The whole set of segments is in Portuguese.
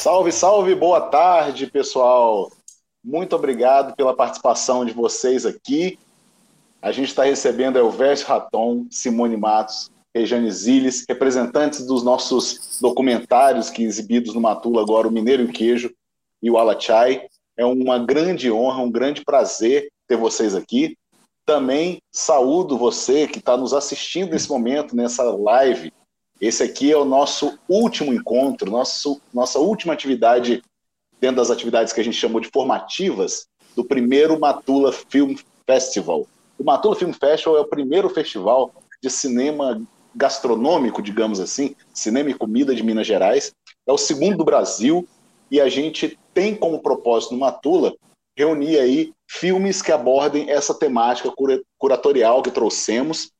Salve, salve, boa tarde, pessoal. Muito obrigado pela participação de vocês aqui. A gente está recebendo Elvésio Raton, Simone Matos, Rejane Ziles, representantes dos nossos documentários que exibidos no Matula agora, o Mineiro e o Queijo e o Alachai. É uma grande honra, um grande prazer ter vocês aqui. Também saúdo você que está nos assistindo nesse momento, nessa live. Esse aqui é o nosso último encontro, nosso, nossa última atividade dentro das atividades que a gente chamou de formativas do primeiro Matula Film Festival. O Matula Film Festival é o primeiro festival de cinema gastronômico, digamos assim, cinema e comida de Minas Gerais. É o segundo do Brasil e a gente tem como propósito no Matula reunir aí filmes que abordem essa temática curatorial que trouxemos,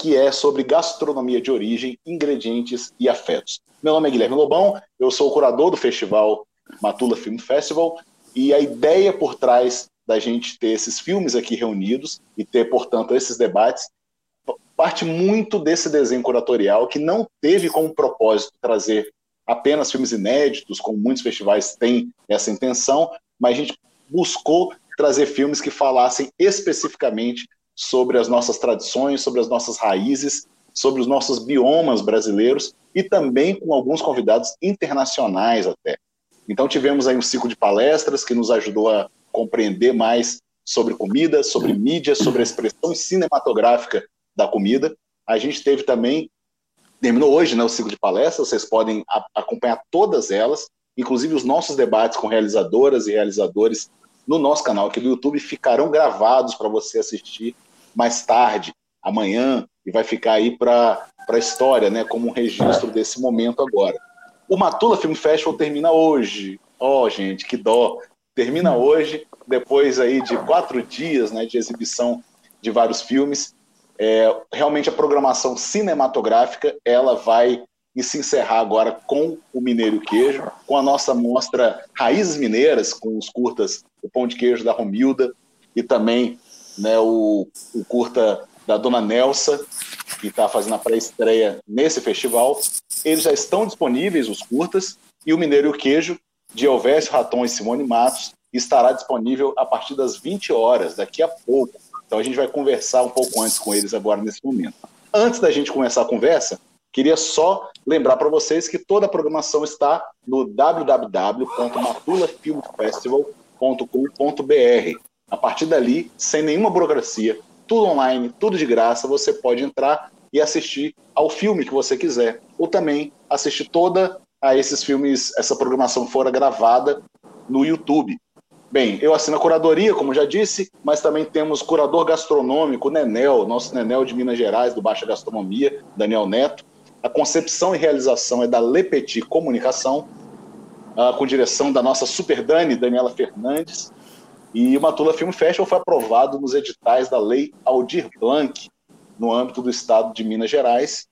que é sobre gastronomia de origem, ingredientes e afetos. Meu nome é Guilherme Lobão, eu sou o curador do festival Matula Film Festival, e a ideia por trás da gente ter esses filmes aqui reunidos e ter, portanto, esses debates, parte muito desse desenho curatorial que não teve como propósito trazer apenas filmes inéditos, como muitos festivais têm essa intenção, mas a gente buscou trazer filmes que falassem especificamente sobre as nossas tradições, sobre as nossas raízes, sobre os nossos biomas brasileiros e também com alguns convidados internacionais até. Então tivemos aí um ciclo de palestras que nos ajudou a compreender mais sobre comida, sobre mídia, sobre a expressão cinematográfica da comida. A gente teve também, terminou hoje né, o ciclo de palestras, vocês podem acompanhar todas elas, inclusive os nossos debates com realizadoras e realizadores no nosso canal aqui do YouTube ficarão gravados para você assistir mais tarde, amanhã, e vai ficar aí para a história, né, como um registro desse momento agora. O Matula Film Festival termina hoje. Ó, oh, gente, que dó. Termina hoje, depois aí de quatro dias né, de exibição de vários filmes. É, realmente a programação cinematográfica ela vai se encerrar agora com o Mineiro e Queijo, com a nossa mostra Raízes Mineiras, com os curtas O Pão de Queijo da Romilda e também né, o, o curta da Dona Nelsa, que está fazendo a pré-estreia nesse festival. Eles já estão disponíveis, os curtas, e o Mineiro e o Queijo, de Elvésio Raton e Simone Matos, estará disponível a partir das 20 horas, daqui a pouco. Então a gente vai conversar um pouco antes com eles agora nesse momento. Antes da gente começar a conversa, queria só lembrar para vocês que toda a programação está no www.matulafilmfestival.com.br. A partir dali, sem nenhuma burocracia, tudo online, tudo de graça, você pode entrar e assistir ao filme que você quiser, ou também assistir toda a esses filmes, essa programação fora gravada no YouTube. Bem, eu assino a curadoria, como já disse, mas também temos curador gastronômico, Nenel, nosso Nenel de Minas Gerais, do Baixa Gastronomia, Daniel Neto. A concepção e realização é da Le Petit Comunicação, uh, com direção da nossa Super Dani, Daniela Fernandes. E o Matula Film Festival foi aprovado nos editais da Lei Aldir Blanc, no âmbito do estado de Minas Gerais.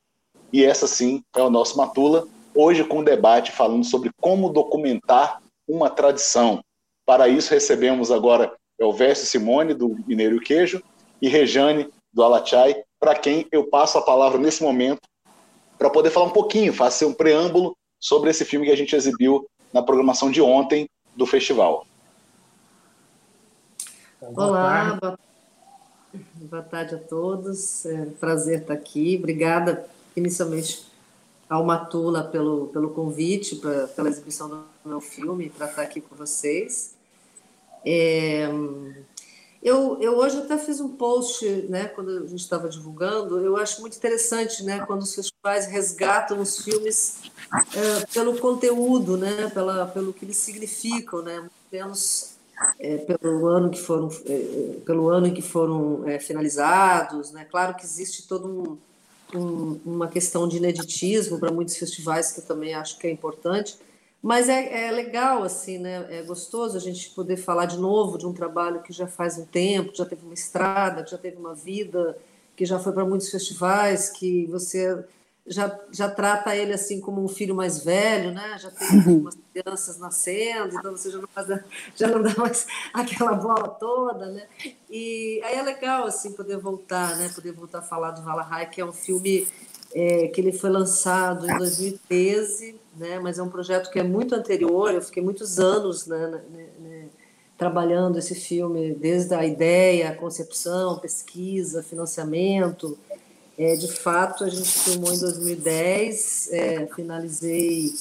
E essa sim é o nosso Matula, hoje com um debate falando sobre como documentar uma tradição. Para isso recebemos agora Elvésio Simone, do Mineiro e Queijo, e Rejane, do Alachai, para quem eu passo a palavra nesse momento para poder falar um pouquinho, fazer um preâmbulo sobre esse filme que a gente exibiu na programação de ontem do festival. Olá, boa, boa tarde a todos. É um prazer estar aqui. Obrigada, inicialmente, ao Matula pelo, pelo convite, pra, pela exibição do meu filme, para estar aqui com vocês. É, eu, eu hoje até fiz um post, né, quando a gente estava divulgando, eu acho muito interessante, né, quando os festivais resgatam os filmes é, pelo conteúdo, né, pela, pelo que eles significam, né, menos é, pelo ano que foram é, pelo ano em que foram é, finalizados né. Claro que existe todo um, um, uma questão de ineditismo para muitos festivais que eu também acho que é importante mas é, é, legal assim né é gostoso a gente poder falar de novo de um trabalho que já faz um tempo que já teve uma estrada que já teve uma vida que já foi para muitos festivais que você já, já trata ele assim como um filho mais velho, né? Já tem algumas crianças nascendo, então você já não, faz, já não dá mais aquela bola toda, né? E aí é legal assim poder voltar, né? Poder voltar a falar do Valahai, que é um filme é, que ele foi lançado em 2013, né? Mas é um projeto que é muito anterior. Eu fiquei muitos anos né, né, né, trabalhando esse filme, desde a ideia, a concepção, pesquisa, financiamento. É, de fato, a gente filmou em 2010, é, finalizei,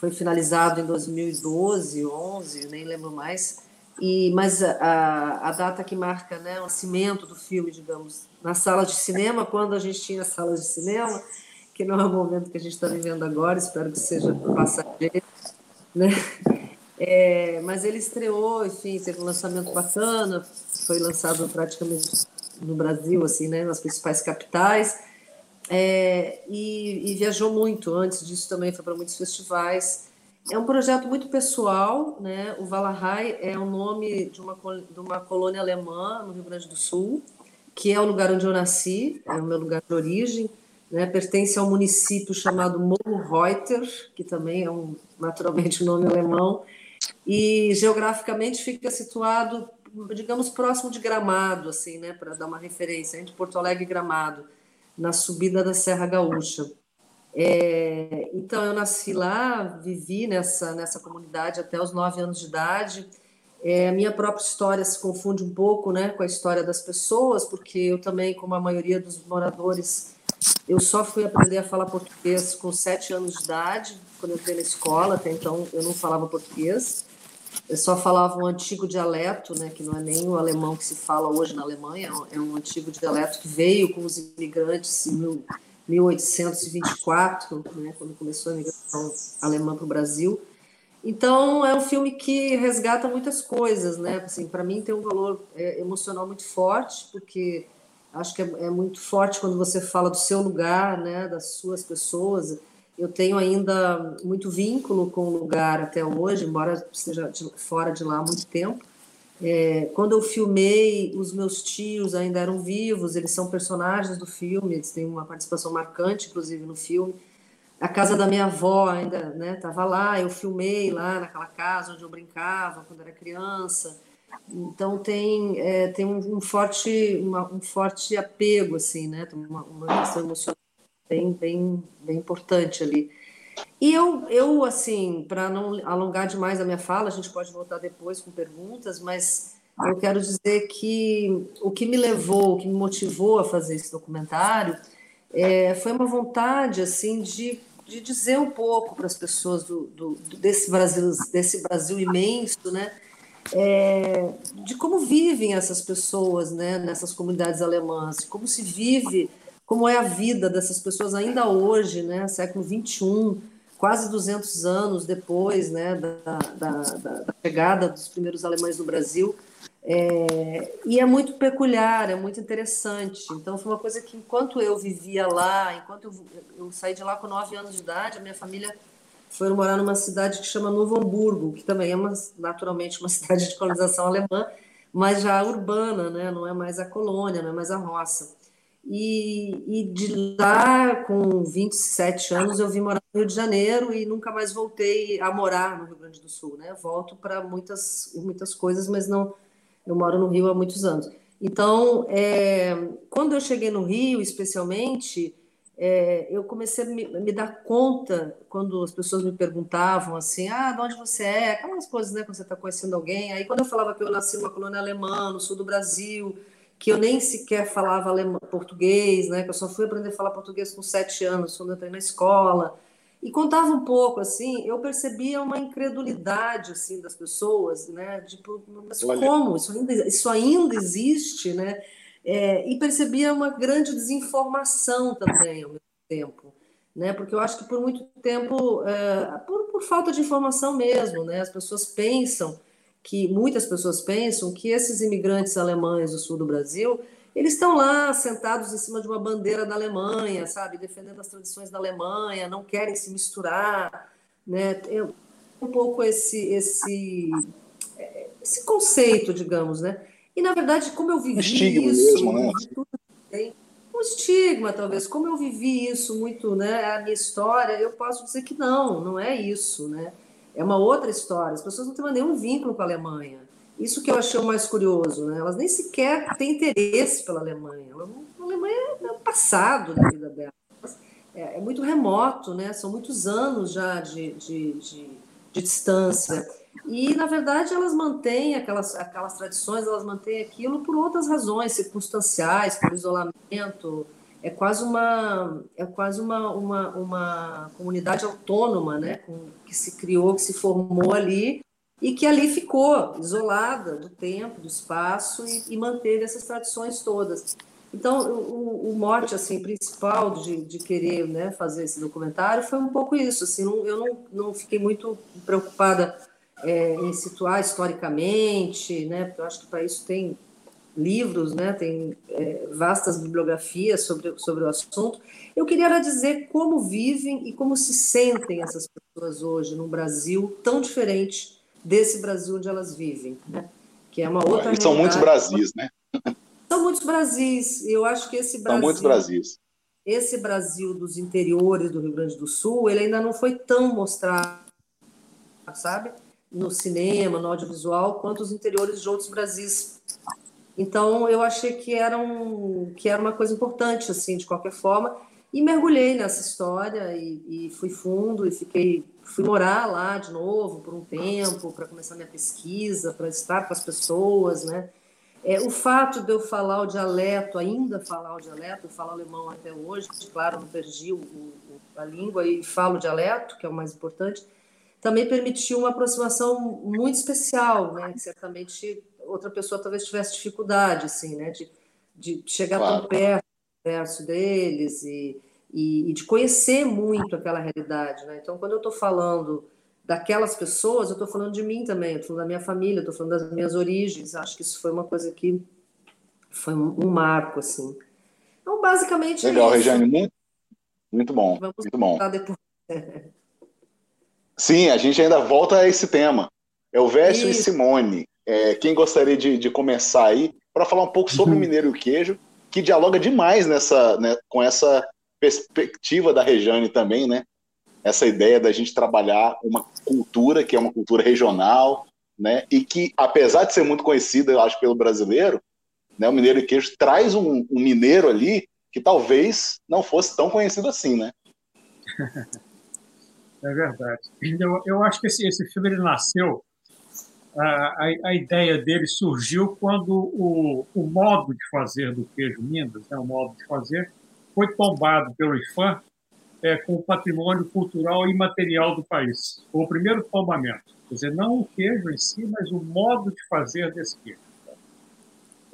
foi finalizado em 2012, 11, nem lembro mais. E, mas a, a data que marca né, o nascimento do filme, digamos, na sala de cinema, quando a gente tinha salas de cinema, que não é o momento que a gente está vivendo agora, espero que seja passageiro, né? É, mas ele estreou, enfim, teve um lançamento bacana, foi lançado praticamente no Brasil, assim, né, nas principais capitais, é, e, e, viajou muito. Antes disso também foi para muitos festivais. É um projeto muito pessoal, né? O Valahai é o nome de uma, de uma colônia alemã no Rio Grande do Sul, que é o lugar onde eu nasci, é o meu lugar de origem. Né? Pertence a um município chamado Morro Reuter, que também é um naturalmente um nome alemão, e geograficamente fica situado, digamos, próximo de Gramado, assim, né? Para dar uma referência entre Porto Alegre e Gramado, na subida da Serra Gaúcha. É, então, eu nasci lá, vivi nessa, nessa comunidade até os nove anos de idade. É, a minha própria história se confunde um pouco né, com a história das pessoas, porque eu também, como a maioria dos moradores, eu só fui aprender a falar português com sete anos de idade, quando eu entrei na escola, até então eu não falava português. Eu só falava um antigo dialeto, né, que não é nem o alemão que se fala hoje na Alemanha, é um antigo dialeto que veio com os imigrantes em 1824, né, quando começou a migração alemã para o Brasil. Então é um filme que resgata muitas coisas, né? Assim, para mim tem um valor é, emocional muito forte, porque acho que é, é, muito forte quando você fala do seu lugar, né? Das suas pessoas. Eu tenho ainda muito vínculo com o lugar até hoje, embora esteja de, fora de lá há muito tempo. É, quando eu filmei, os meus tios ainda eram vivos, eles são personagens do filme, eles têm uma participação marcante, inclusive, no filme. A casa da minha avó ainda estava né, lá, eu filmei lá naquela casa onde eu brincava quando era criança. Então tem, é, tem um, um forte, uma, um forte apego, assim, né? Uma, uma questão emocional bem, bem, bem importante ali. E eu, eu assim, para não alongar demais a minha fala, a gente pode voltar depois com perguntas, mas eu quero dizer que o que me levou, o que me motivou a fazer esse documentário é, foi uma vontade, assim, de, de dizer um pouco para as pessoas do, do, desse, Brasil, desse Brasil imenso, né? É, de como vivem essas pessoas né, nessas comunidades alemãs, como se vive como é a vida dessas pessoas ainda hoje, né, século 21, quase 200 anos depois né, da, da, da chegada dos primeiros alemães no Brasil. É, e é muito peculiar, é muito interessante. Então, foi uma coisa que, enquanto eu vivia lá, enquanto eu, eu saí de lá com 9 anos de idade, a minha família foi morar numa cidade que chama Novo Hamburgo, que também é uma, naturalmente uma cidade de colonização alemã, mas já urbana, né? não é mais a colônia, não é mais a roça. E, e, de lá, com 27 anos, eu vim morar no Rio de Janeiro e nunca mais voltei a morar no Rio Grande do Sul. Né? Volto para muitas, muitas coisas, mas não. Eu moro no Rio há muitos anos. Então, é, quando eu cheguei no Rio, especialmente, é, eu comecei a me, me, dar conta, quando as pessoas me perguntavam assim: ah, de onde você é? Aquelas coisas, né, quando você está conhecendo alguém. Aí, quando eu falava que eu nasci numa colônia alemã, no sul do Brasil que eu nem sequer falava alemão, português, né? Que eu só fui aprender a falar português com sete anos, quando eu entrei na escola. E contava um pouco, assim, eu percebia uma incredulidade, assim, das pessoas, né? Tipo, mas como? Isso ainda, isso ainda existe, né? É, e percebia uma grande desinformação também, ao mesmo tempo. Né? Porque eu acho que por muito tempo, é, por, por falta de informação mesmo, né? As pessoas pensam que muitas pessoas pensam que esses imigrantes alemães do sul do Brasil, eles estão lá sentados em cima de uma bandeira da Alemanha, sabe, defendendo as tradições da Alemanha, não querem se misturar, né? Tem um pouco esse esse esse conceito, digamos, né? E na verdade, como eu vivi estigma isso, mesmo, né? um estigma talvez, como eu vivi isso muito, né, a minha história, eu posso dizer que não, não é isso, né? é uma outra história. As pessoas não têm nenhum vínculo com a Alemanha. Isso que eu achei o mais curioso, né? Elas nem sequer têm interesse pela Alemanha. A Alemanha é o passado da vida delas. é, é, muito remoto, né? São muitos anos já de, de, de, de distância. E, na verdade, elas mantêm aquelas, aquelas tradições, elas mantêm aquilo por outras razões, circunstanciais, por isolamento. É quase uma, é quase uma, uma, uma comunidade autônoma, né? Com, que se criou, que se formou ali e que ali ficou isolada do tempo, do espaço e, e manteve essas tradições todas. Então, o, o mote assim, principal de, de querer né, fazer esse documentário foi um pouco isso. Assim, não, eu não, não fiquei muito preocupada é, em situar historicamente, né, porque eu acho que para isso tem livros, né, tem é, vastas bibliografias sobre, sobre o assunto. Eu queria dizer como vivem e como se sentem essas pessoas hoje num Brasil tão diferente desse Brasil onde elas vivem, né? que é uma outra. E são muitos Brasis, né? São muitos Brasis. Eu acho que esse Brasil. São muitos Brasis. Esse Brasil dos interiores do Rio Grande do Sul, ele ainda não foi tão mostrado, sabe? No cinema, no audiovisual, quanto os interiores de outros Brasis. Então, eu achei que era, um, que era uma coisa importante, assim, de qualquer forma. E mergulhei nessa história e, e fui fundo e fiquei fui morar lá de novo por um tempo para começar minha pesquisa, para estar com as pessoas, né? É, o fato de eu falar o dialeto, ainda falar o dialeto, eu falo alemão até hoje, claro, não perdi o, o, a língua e falo o dialeto, que é o mais importante, também permitiu uma aproximação muito especial, né? Que certamente outra pessoa talvez tivesse dificuldade, assim, né? De, de chegar claro. tão perto do verso deles e, e, e, de conhecer muito aquela realidade, né? Então, quando eu estou falando daquelas pessoas, eu estou falando de mim também, eu estou falando da minha família, estou falando das minhas origens. Acho que isso foi uma coisa que foi um marco, assim. Então, basicamente. Legal, é Regiane, muito, muito bom. Vamos muito bom. Depois. Sim, a gente ainda volta a esse tema. Elvésio e Simone. É, quem gostaria de, de começar aí para falar um pouco sobre uhum. o mineiro e o queijo, que dialoga demais nessa, né, com essa perspectiva da Rejane também, né? essa ideia da gente trabalhar uma cultura que é uma cultura regional, né? E que, apesar de ser muito conhecida, eu acho, pelo brasileiro, né? O Mineiro e Queijo traz um, um mineiro ali que talvez não fosse tão conhecido assim, né? É verdade. Eu, eu acho que esse, esse filme ele nasceu, a, a, a, ideia dele surgiu quando o, o modo de fazer do queijo Minas, né, o modo de fazer, foi tombado pelo IFAM é, com o patrimônio cultural e material do país. Foi o primeiro tombamento. Quer dizer, não o queijo em si, mas o modo de fazer desse queijo.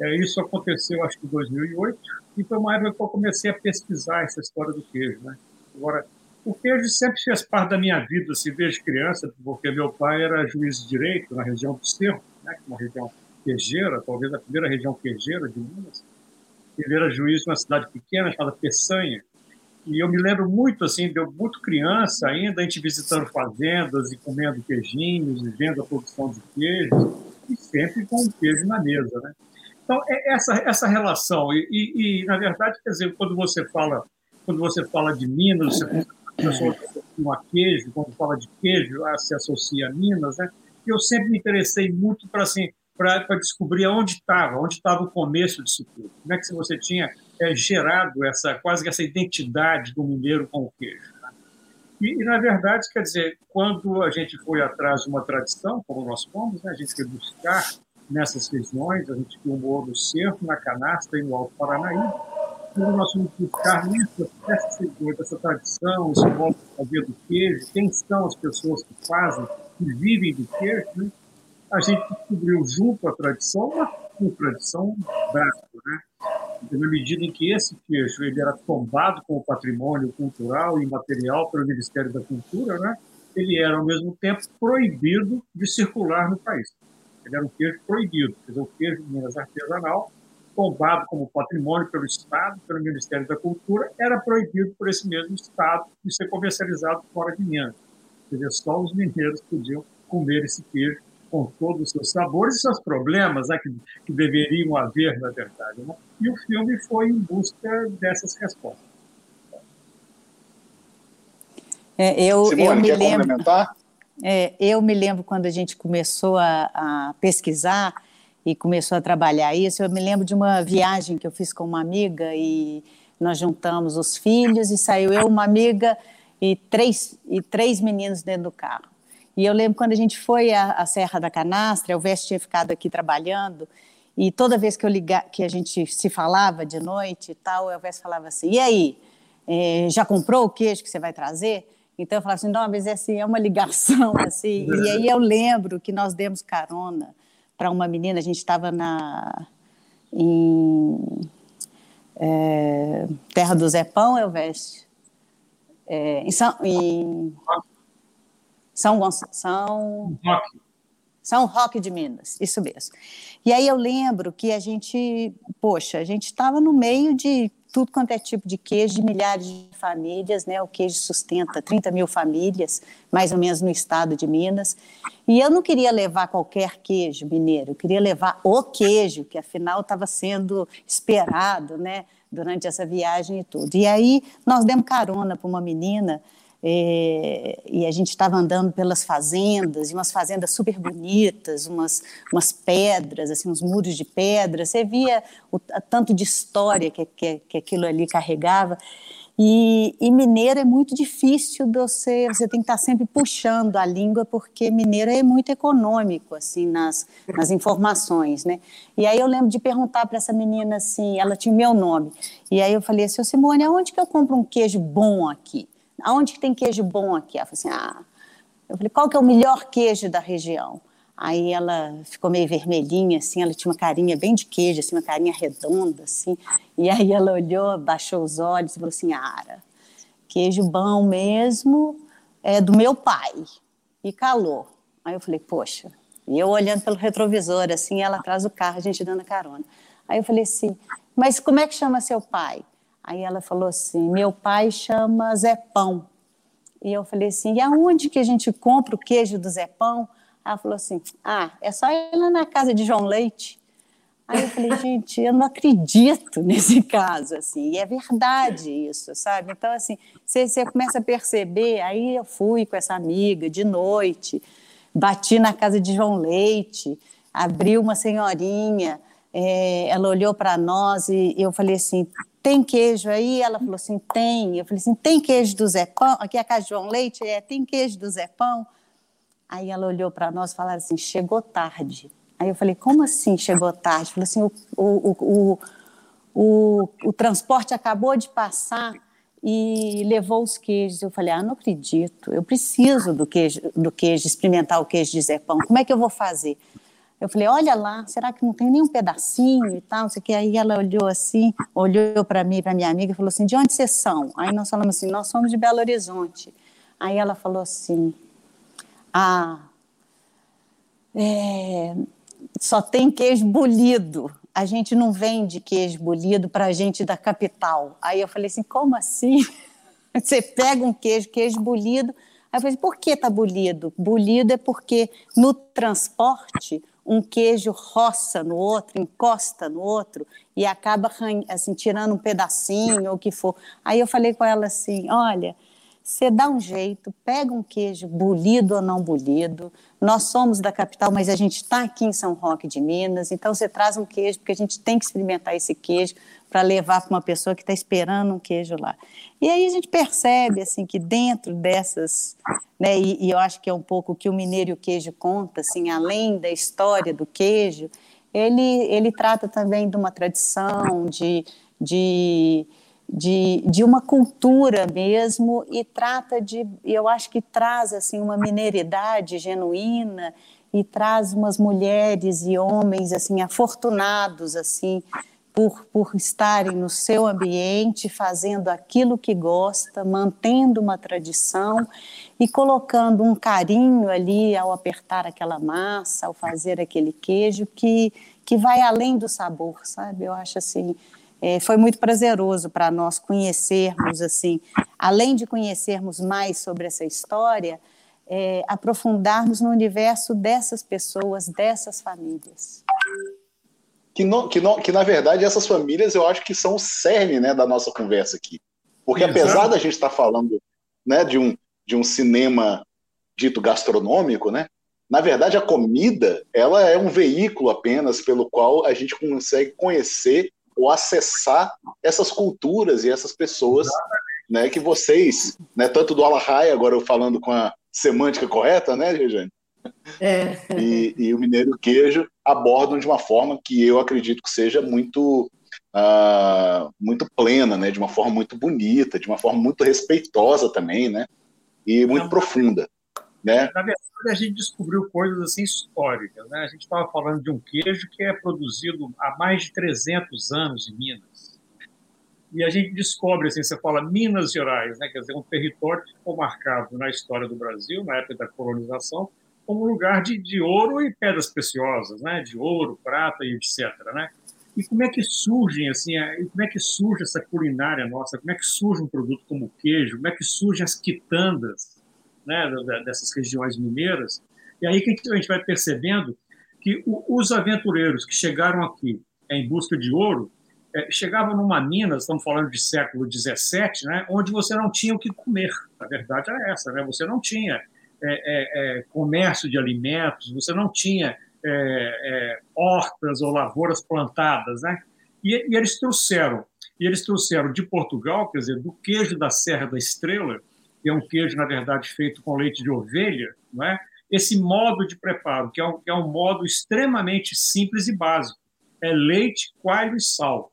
É, isso aconteceu, acho que em 2008, e foi uma época que eu comecei a pesquisar essa história do queijo. Né? Agora, o queijo sempre fez parte da minha vida, assim, desde criança, porque meu pai era juiz de direito na região do Cerro, né, é uma região queijeira, talvez a primeira região queijeira de Minas. Ele era juiz de uma cidade pequena chamada Peçanha, e eu me lembro muito, assim, de eu muito criança ainda, a gente visitando fazendas e comendo queijinhos e vendo a produção de queijos, e sempre com um queijo na mesa, né? Então, é essa, essa relação, e, e, e, na verdade, quer dizer, quando você fala, quando você fala de Minas, você pessoa associam a queijo, quando fala de queijo, se associa a Minas, né? Eu sempre me interessei muito para assim, descobrir onde estava, onde estava o começo disso tudo. Como é que você tinha é, gerado essa quase essa identidade do mineiro com o queijo. Né? E, e, na verdade, quer dizer, quando a gente foi atrás de uma tradição, como nós fomos, né, a gente foi buscar nessas regiões, a gente filmou no Cerro, na Canastra e no Alto Paranaíba, quando nós fomos buscar essa, essa tradição, esse modo de fazer do queijo, quem são as pessoas que fazem, que vivem do queijo, né? a gente descobriu junto à tradição uma, uma tradição brava, né? na medida em que esse queijo ele era tombado como patrimônio cultural e material pelo Ministério da Cultura, né? ele era, ao mesmo tempo, proibido de circular no país. Ele era um queijo proibido, quer dizer, o queijo de Minas artesanal, tombado como patrimônio pelo Estado, pelo Ministério da Cultura, era proibido por esse mesmo Estado de ser comercializado fora de Minas. Quer dizer, só os mineiros podiam comer esse queijo com todos os seus sabores e seus problemas né, que, que deveriam haver, na verdade. Né? E o filme foi em busca dessas respostas. É, eu, Simone, eu me lembro, é, eu me lembro quando a gente começou a, a, pesquisar e começou a trabalhar isso, eu me lembro de uma viagem que eu fiz com uma amiga e nós juntamos os filhos e saiu eu, uma amiga e três, e três meninos dentro do carro. E eu lembro quando a gente foi à, à Serra da Canastra, o Veste tinha ficado aqui trabalhando, e toda vez que eu ligar, que a gente se falava de noite e tal, o Elvis falava assim: "E aí, é, já comprou o queijo que você vai trazer?" Então eu falava assim: "Não, mas é assim, é uma ligação assim". E aí eu lembro que nós demos carona para uma menina, a gente estava na em é, Terra do Zepão, Elveste, é, em São, em São Gonçalo, São, São Roque de Minas, isso mesmo. E aí eu lembro que a gente, poxa, a gente estava no meio de tudo quanto é tipo de queijo, de milhares de famílias, né? O queijo sustenta 30 mil famílias, mais ou menos no estado de Minas. E eu não queria levar qualquer queijo mineiro, eu queria levar o queijo, que afinal estava sendo esperado, né? Durante essa viagem e tudo. E aí nós demos carona para uma menina é, e a gente estava andando pelas fazendas, e umas fazendas super bonitas, umas, umas pedras, assim, uns muros de pedra. Você via o tanto de história que, que, que aquilo ali carregava. E, e, mineiro é muito difícil você, você tem que estar sempre puxando a língua, porque mineiro é muito econômico, assim, nas, nas informações, né? E aí eu lembro de perguntar para essa menina, assim, ela tinha meu nome, e aí eu falei assim, Simone, aonde que eu compro um queijo bom aqui? Aonde que tem queijo bom aqui? Ela falou assim, ah, eu falei, qual que é o melhor queijo da região? Aí ela ficou meio vermelhinha, assim, ela tinha uma carinha bem de queijo, assim, uma carinha redonda, assim. E aí ela olhou, baixou os olhos e falou assim, Ara, queijo bom mesmo é do meu pai. E calou. Aí eu falei, poxa. E eu olhando pelo retrovisor, assim, ela atrás do carro, a gente dando carona. Aí eu falei assim, mas como é que chama seu pai? Aí ela falou assim: meu pai chama Zé Pão. E eu falei assim: e aonde que a gente compra o queijo do Zé Pão? Ela falou assim: ah, é só lá na casa de João Leite. Aí eu falei, gente, eu não acredito nesse caso, assim, e é verdade isso, sabe? Então, assim, você, você começa a perceber, aí eu fui com essa amiga de noite, bati na casa de João Leite, abriu uma senhorinha, é, ela olhou para nós e eu falei assim, tem queijo aí? Ela falou assim, tem. Eu falei assim, tem queijo do Zé Pão? Aqui é a casa de João Leite? É, tem queijo do Zé Pão? Aí ela olhou para nós e falou assim, chegou tarde. Aí eu falei, como assim chegou tarde? Falou assim, o, o, o, o, transporte acabou de passar e levou os queijos. Eu falei, ah, não acredito, eu preciso do queijo, do queijo, experimentar o queijo de Zé Pão. Como é que eu vou fazer? Eu falei, olha lá, será que não tem nenhum pedacinho e tal? Não sei o que. Aí ela olhou assim, olhou para mim, para minha amiga e falou assim, de onde vocês são? Aí nós falamos assim, nós somos de Belo Horizonte. Aí ela falou assim, ah, é, só tem queijo bolido. A gente não vende queijo bolido para a gente da capital. Aí eu falei assim, como assim? Você pega um queijo, queijo bolido. Aí eu falei, por que está bolido? Bolido é porque no transporte um queijo roça no outro, encosta no outro e acaba assim, tirando um pedacinho ou o que for. Aí eu falei com ela assim: olha, você dá um jeito, pega um queijo bolido ou não bolido. Nós somos da capital, mas a gente está aqui em São Roque de Minas, então você traz um queijo, porque a gente tem que experimentar esse queijo para levar para uma pessoa que está esperando um queijo lá. E aí a gente percebe assim que dentro dessas, né, e, e, eu acho que é um pouco que o mineiro e o queijo conta, assim, além da história do queijo, ele ele trata também de uma tradição, de, de de, de uma cultura mesmo e trata de, eu acho que traz assim uma mineridade genuína e traz umas mulheres e homens assim afortunados assim por, por estarem no seu ambiente, fazendo aquilo que gosta, mantendo uma tradição e colocando um carinho ali ao apertar aquela massa, ao fazer aquele queijo que, que vai além do sabor, sabe? Eu acho assim, é, foi muito prazeroso para nós conhecermos, assim, além de conhecermos mais sobre essa história, é, aprofundarmos no universo dessas pessoas, dessas famílias que, não, que, não, que na verdade essas famílias eu acho que são o cerne né, da nossa conversa aqui. Porque Exato. apesar da gente estar tá falando né, de, um, de um cinema dito gastronômico, né, na verdade a comida ela é um veículo apenas pelo qual a gente consegue conhecer ou acessar essas culturas e essas pessoas né, que vocês, né, tanto do Alahai, agora eu falando com a semântica correta, né, Regiane? É. E, e, o Mineiro Queijo abordam de uma forma que eu acredito que seja muito uh, muito plena, né, de uma forma muito bonita, de uma forma muito respeitosa também, né, e muito Não, profunda. Né? Na verdade, a gente descobriu coisas assim históricas. Né? A gente estava falando de um queijo que é produzido há mais de 300 anos em Minas. E a gente descobre, assim, você fala Minas Gerais, né? quer dizer, um território que ficou marcado na história do Brasil, na época da colonização, como lugar de, de ouro e pedras preciosas, né? de ouro, prata e etc. Né? E como é que surgem, assim, como é que surge essa culinária nossa? Como é que surge um produto como o queijo? Como é que surgem as quitandas? né, dessas regiões mineiras. E aí que a gente vai percebendo que os aventureiros que chegaram aqui em busca de ouro é, chegavam numa mina, estamos falando de século XVII, né, onde você não tinha o que comer. A verdade é essa, né? Você não tinha é, é, é comércio de alimentos, você não tinha é, é, hortas ou lavouras plantadas, né? E, e, eles trouxeram, e eles trouxeram de Portugal, quer dizer, do queijo da Serra da Estrela, que é um queijo, na verdade, feito com leite de ovelha, não é? esse modo de preparo, que é, um, que é um modo extremamente simples e básico. É leite, coalho e sal.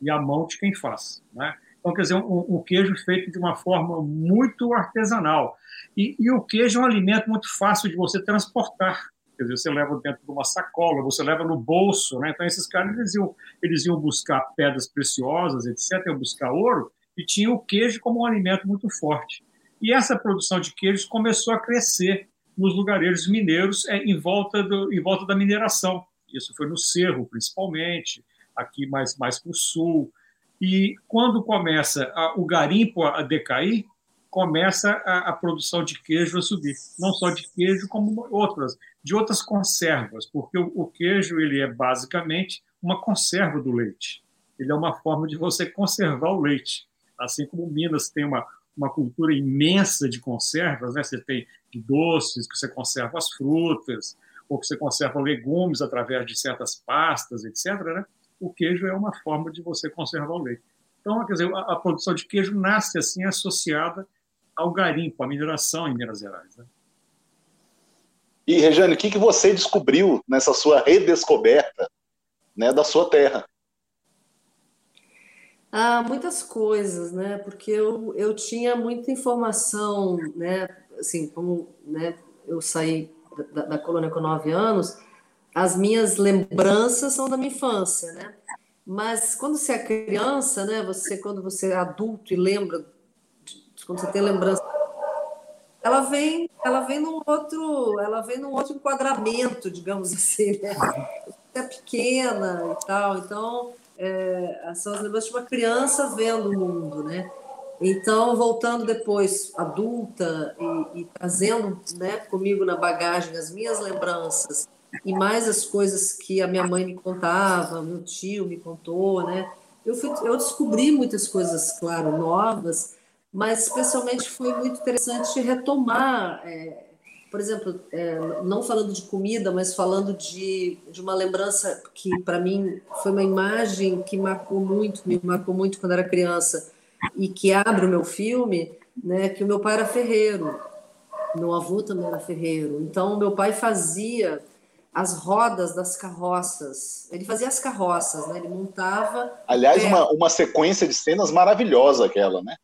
E a mão de quem faz. Né? Então, quer dizer, um, um, queijo feito de uma forma muito artesanal. E, e, o queijo é um alimento muito fácil de você transportar. Quer dizer, você leva dentro de uma sacola, você leva no bolso. Né? Então, esses caras eles iam, eles iam buscar pedras preciosas, etc., iam buscar ouro, e tinha o queijo como um alimento muito forte. E essa produção de queijos começou a crescer nos lugarejos mineiros é, em, volta do, em volta da mineração. Isso foi no Cerro, principalmente, aqui mais, mais para o sul. E quando começa a, o garimpo a decair, começa a, a, produção de queijo a subir. Não só de queijo, como outras, de outras conservas, porque o, o queijo ele é basicamente uma conserva do leite. Ele é uma forma de você conservar o leite. Assim como Minas tem uma, uma cultura imensa de conservas, né? Você tem doces, que você conserva as frutas, ou que você conserva legumes através de certas pastas, etc. Né? O queijo é uma forma de você conservar o leite. Então, quer dizer, a, a produção de queijo nasce assim associada ao garimpo, à mineração em Minas Gerais. Né? E, Rejane, o que, que você descobriu nessa sua redescoberta né, da sua terra? Ah, muitas coisas, né? Porque eu, eu tinha muita informação, né? Assim, como né, eu saí da, da colônia com nove anos, as minhas lembranças são da minha infância, né? Mas quando você é criança, né? Você quando você é adulto e lembra, quando você tem lembrança, ela vem, ela vem num outro, ela vem num outro enquadramento, digamos assim, né? Você é pequena e tal, então é, são as lembranças de uma criança vendo o mundo, né? Então, voltando depois adulta e, e, trazendo né, comigo na bagagem as minhas lembranças e mais as coisas que a minha mãe me contava, meu tio me contou, né? Eu, fui, eu descobri muitas coisas, claro, novas, mas especialmente foi muito interessante retomar é, por exemplo, é, não falando de comida, mas falando de, de uma lembrança que, para mim, foi uma imagem que marcou muito, me marcou muito quando era criança, e que abre o meu filme, né, que o meu pai era ferreiro, meu avô também era ferreiro. Então, meu pai fazia as rodas das carroças. Ele fazia as carroças, né? Ele montava. Aliás, é, uma, uma sequência de cenas maravilhosa aquela, né?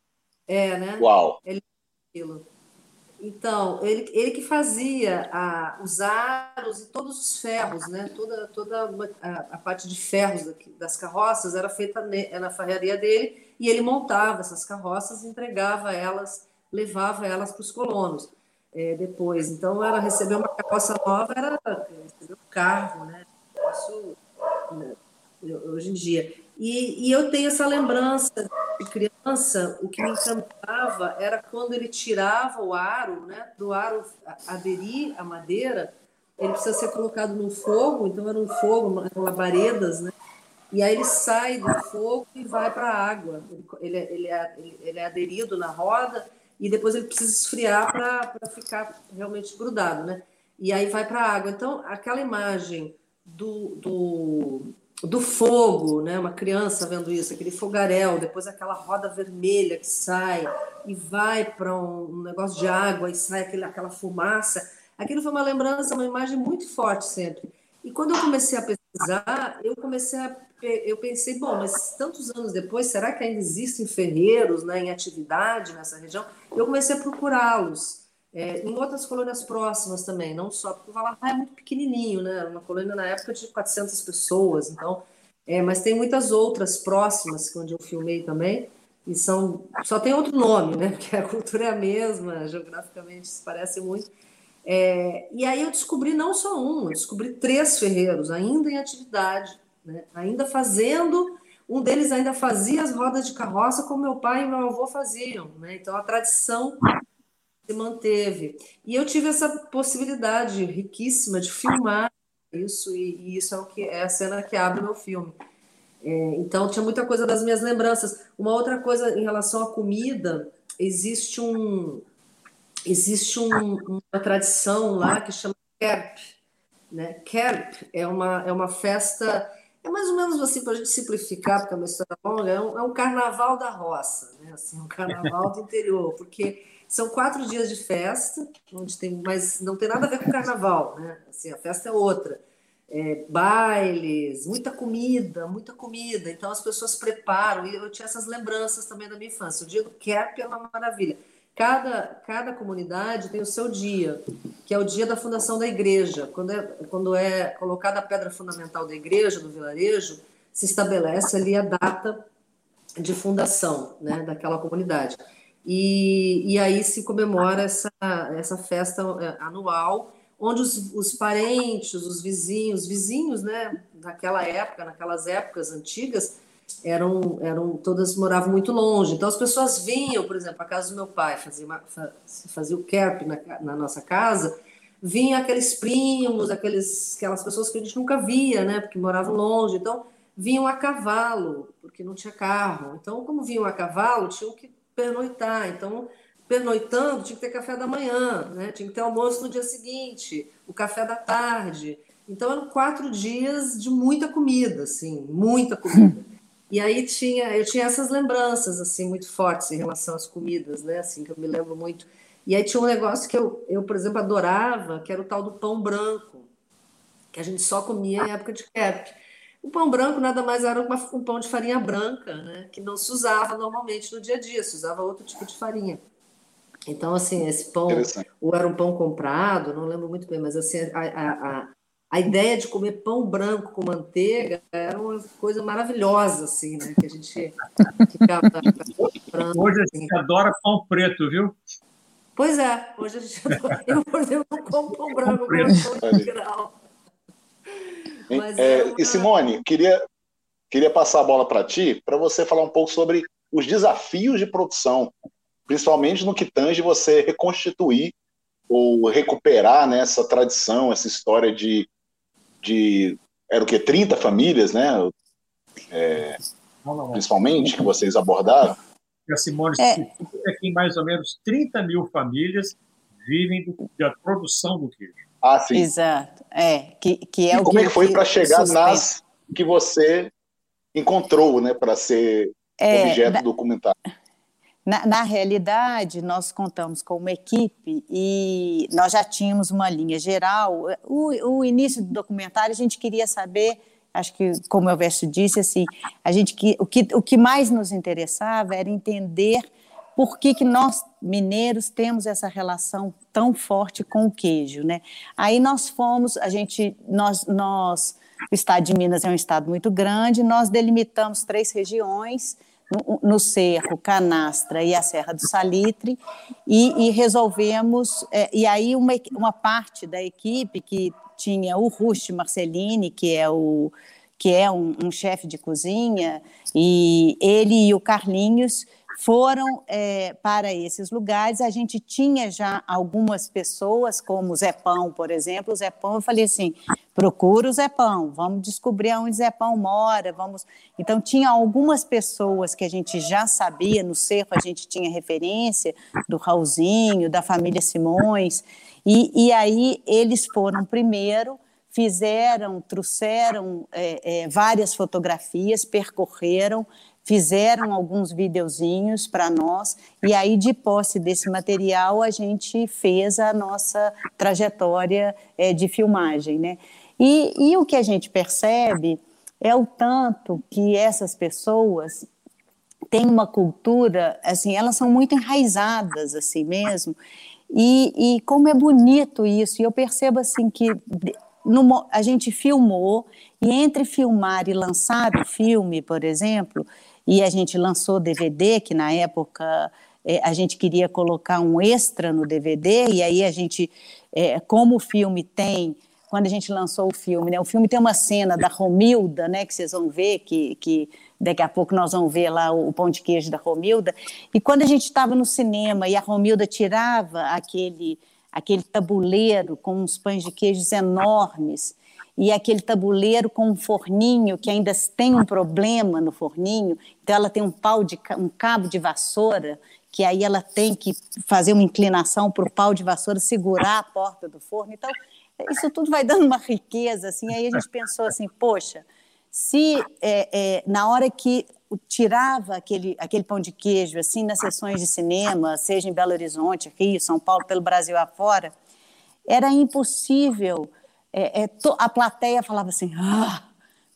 É, né? Uau! Ele então, ele, ele que fazia a, os aros e todos os ferros, né? Toda, toda a, a parte de ferros das carroças era feita na ferraria dele e ele montava essas carroças, entregava elas, levava elas para os colonos é, depois. Então, ela recebeu uma carroça nova, era carro, né? Isso, né? hoje em dia. E, e, eu tenho essa lembrança de criança, o que me encantava era quando ele tirava o aro, né? Do aro aderir à madeira, ele precisa ser colocado no fogo, então era um fogo, labaredas, né? E aí ele sai do fogo e vai para a água. Ele, é, ele, ele é aderido na roda e depois ele precisa esfriar para ficar realmente grudado, né? E aí vai para a água. Então, aquela imagem do, do do fogo, né? Uma criança vendo isso, aquele fogaréu, depois aquela roda vermelha que sai e vai para um negócio de água e sai aquele, aquela fumaça. Aquilo foi uma lembrança, uma imagem muito forte sempre. E quando eu comecei a pesquisar, eu comecei a eu pensei, bom, mas tantos anos depois, será que ainda existem ferreiros né, em atividade nessa região? Eu comecei a procurá-los. É, em outras colônias próximas também, não só porque o Valar é muito pequenininho, né? Uma colônia na época de 400 pessoas, então, é, mas tem muitas outras próximas, onde eu filmei também, e são só tem outro nome, né? Porque a cultura é a mesma, geograficamente se parece muito. É, e aí eu descobri não só um, eu descobri três ferreiros ainda em atividade, né? ainda fazendo. Um deles ainda fazia as rodas de carroça como meu pai e meu avô faziam, né? Então a tradição se manteve. E eu tive essa possibilidade riquíssima de filmar isso, e, e isso é, o que, é a cena que abre meu filme. É, então, tinha muita coisa das minhas lembranças. Uma outra coisa em relação à comida, existe um existe um, uma tradição lá que chama Kerp. Né? Kerp é uma, é uma festa, é mais ou menos assim, para a gente simplificar, porque é uma história longa, é um, é um carnaval da roça, né? assim, um carnaval do interior, porque são quatro dias de festa, onde tem, mas não tem nada a ver com carnaval, né? Assim, a festa é outra. É, bailes, muita comida, muita comida. Então as pessoas preparam, e eu tinha essas lembranças também da minha infância. O dia do Kerp é uma maravilha. Cada, cada comunidade tem o seu dia, que é o dia da fundação da igreja. Quando é, quando é colocada a pedra fundamental da igreja, do vilarejo, se estabelece ali a data de fundação né, daquela comunidade. E, e aí se comemora essa, essa festa é, anual, onde os, os parentes, os vizinhos, vizinhos, né, naquela época, naquelas épocas antigas, eram, eram todas moravam muito longe. Então as pessoas vinham, por exemplo, a casa do meu pai, fazia, uma, fazia o kerp na, na nossa casa, vinha aqueles primos, aqueles, aquelas pessoas que a gente nunca via, né, porque moravam longe. Então vinham a cavalo, porque não tinha carro. Então, como vinham a cavalo, tinham que pernoitar. Então, pernoitando, tinha que ter café da manhã, né? tinha que ter almoço no dia seguinte, o café da tarde. Então, eram quatro dias de muita comida, assim, muita comida. E aí tinha, eu tinha essas lembranças, assim, muito fortes em relação às comidas, né? Assim, que eu me lembro muito. E aí tinha um negócio que eu, eu por exemplo, adorava, que era o tal do pão branco, que a gente só comia em época de crepe. O pão branco nada mais era uma, um pão de farinha branca, né? que não se usava normalmente no dia a dia, se usava outro tipo de farinha. Então, assim, esse pão, ou era um pão comprado, não lembro muito bem, mas assim, a, a, a, ideia de comer pão branco com manteiga era uma coisa maravilhosa, assim, né? Que a gente ficava. hoje a gente assim. adora pão preto, viu? Pois é, hoje a gente adora. Eu, por exemplo, não como pão branco, pão integral. É, é uma... E Simone, queria, queria passar a bola para ti, para você falar um pouco sobre os desafios de produção, principalmente no que tange você reconstituir ou recuperar né, essa tradição, essa história de, de era o que 30 famílias, né? É, principalmente que vocês abordaram. A Simone é. é que mais ou menos 30 mil famílias vivem do, da produção do queijo. Ah, sim. Exato. É, que, que é e o como é que foi para chegar suspeita. nas que você encontrou, né, para ser é, objeto na, documentário? Na, na, realidade, nós contamos com uma equipe e nós já tínhamos uma linha geral. O, o início do documentário, a gente queria saber, acho que, como o Verso disse, assim, a gente, o, que, o que mais nos interessava era entender por que, que nós, mineiros, temos essa relação tão forte com o queijo, né? Aí nós fomos, a gente, nós, nós, o estado de Minas é um estado muito grande, nós delimitamos três regiões, no, no Cerro, Canastra e a Serra do Salitre, e, e resolvemos, é, e aí uma, uma parte da equipe que tinha o Rusti Marcelini, que é o que é um, um chefe de cozinha, e ele e o Carlinhos foram é, para esses lugares. A gente tinha já algumas pessoas, como o Zepão, por exemplo. O Zepão, eu falei assim: procura o Zepão, vamos descobrir onde o Zepão mora. Vamos. Então, tinha algumas pessoas que a gente já sabia, no cerco a gente tinha referência, do Raulzinho, da família Simões. E, e aí eles foram primeiro fizeram, trouxeram é, é, várias fotografias, percorreram, fizeram alguns videozinhos para nós, e aí, de posse desse material, a gente fez a nossa trajetória é, de filmagem. Né? E, e o que a gente percebe é o tanto que essas pessoas têm uma cultura, assim, elas são muito enraizadas, assim mesmo, e, e como é bonito isso, e eu percebo, assim, que no, a gente filmou, e entre filmar e lançar o filme, por exemplo, e a gente lançou DVD, que na época é, a gente queria colocar um extra no DVD, e aí a gente, é, como o filme tem, quando a gente lançou o filme, né, o filme tem uma cena da Romilda, né, que vocês vão ver, que, que daqui a pouco nós vamos ver lá o, o pão de queijo da Romilda, e quando a gente estava no cinema e a Romilda tirava aquele aquele tabuleiro com uns pães de queijos enormes e aquele tabuleiro com um forninho que ainda tem um problema no forninho, então ela tem um pau de um cabo de vassoura que aí ela tem que fazer uma inclinação para o pau de vassoura segurar a porta do forno. Então isso tudo vai dando uma riqueza assim. Aí a gente pensou assim, poxa, se é, é, na hora que tirava aquele, aquele pão de queijo assim nas sessões de cinema, seja em Belo Horizonte, Rio, São Paulo, pelo Brasil afora, era impossível. É, é, a plateia falava assim, ah,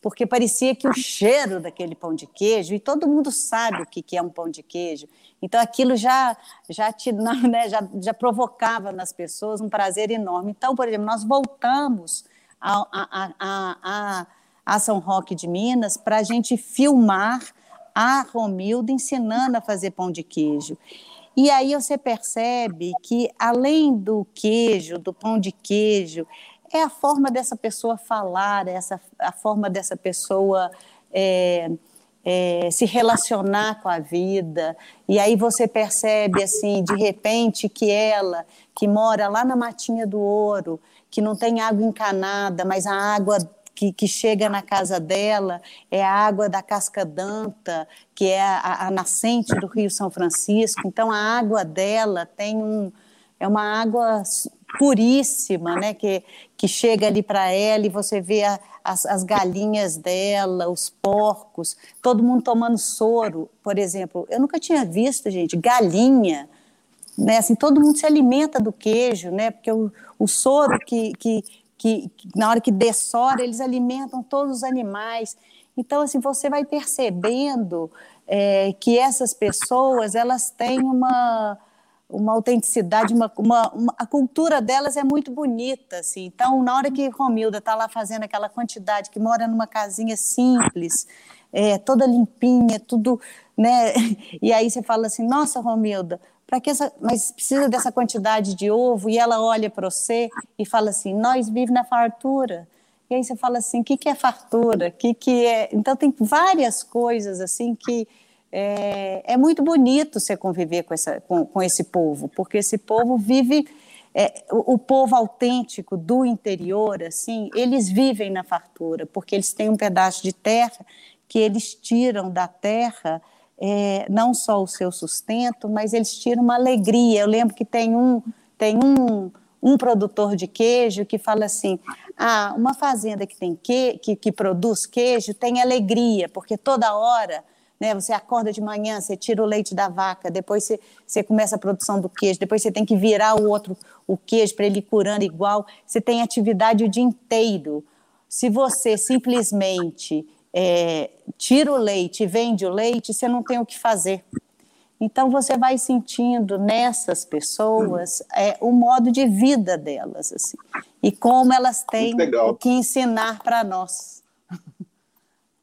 porque parecia que o cheiro daquele pão de queijo, e todo mundo sabe o que, que é um pão de queijo, então aquilo já, já, te, né, já, já provocava nas pessoas um prazer enorme. Então, por exemplo, nós voltamos a, a, a, a, a São Roque de Minas para a gente filmar a Romilda ensinando a fazer pão de queijo. E aí você percebe que, além do queijo, do pão de queijo, é a forma dessa pessoa falar, essa, a forma dessa pessoa é, é, se relacionar com a vida. E aí você percebe, assim, de repente, que ela, que mora lá na Matinha do Ouro, que não tem água encanada, mas a água que, que, chega na casa dela é a água da Casca Danta, que é a, a, nascente do Rio São Francisco. Então, a água dela tem um. É uma água puríssima, né? Que, que chega ali para ela e você vê a, as, as galinhas dela, os porcos, todo mundo tomando soro, por exemplo. Eu nunca tinha visto, gente, galinha. Né, assim, todo mundo se alimenta do queijo, né, porque o, o soro que, que, que, que na hora que dessora, eles alimentam todos os animais. Então, assim, você vai percebendo é, que essas pessoas, elas têm uma, uma autenticidade, uma, uma, uma, a cultura delas é muito bonita, assim. Então, na hora que Romilda está lá fazendo aquela quantidade, que mora numa casinha simples, é, toda limpinha, tudo, né? E aí você fala assim, nossa, Romilda, para que essa, mas precisa dessa quantidade de ovo e ela olha para você e fala assim, nós vivemos na fartura. E aí você fala assim, o que, que é fartura? Que que é? Então tem várias coisas assim que é, é muito bonito você conviver com, essa, com, com esse povo, porque esse povo vive é, o, o, povo autêntico do interior, assim, eles vivem na fartura, porque eles têm um pedaço de terra que eles tiram da terra é, não só o seu sustento, mas eles tiram uma alegria. Eu lembro que tem um, tem um, um produtor de queijo que fala assim: ah, uma fazenda que tem que, que, que produz queijo tem alegria, porque toda hora né, você acorda de manhã, você tira o leite da vaca, depois você, você começa a produção do queijo, depois você tem que virar o outro o queijo para ele curando igual. Você tem atividade o dia inteiro. Se você simplesmente é, tira o leite, vende o leite, você não tem o que fazer. Então você vai sentindo nessas pessoas é, o modo de vida delas, assim, e como elas têm o que ensinar para nós.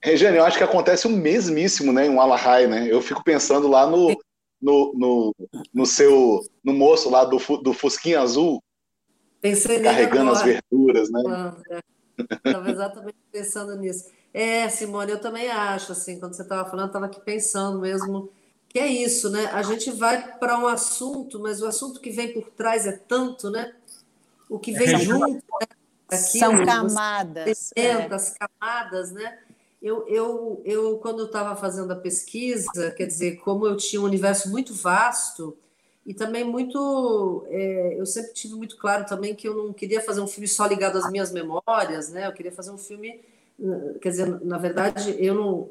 Regiane, eu acho que acontece o mesmíssimo, né, em um Alahai, né? Eu fico pensando lá no, no, no, no seu, no moço lá do, do Fusquinha Azul, Pensei carregando as verduras, né? Estava exatamente pensando nisso. É, Simone, eu também acho, assim, quando você estava falando, estava aqui pensando mesmo que é isso, né? A gente vai para um assunto, mas o assunto que vem por trás é tanto, né? O que vem junto, né? Aquilo, São camadas. É. As camadas, né? Eu, eu, eu quando estava fazendo a pesquisa, quer dizer, como eu tinha um universo muito vasto, e também muito. É, eu sempre tive muito claro também que eu não queria fazer um filme só ligado às minhas memórias, né? Eu queria fazer um filme. Quer dizer, na verdade, eu não.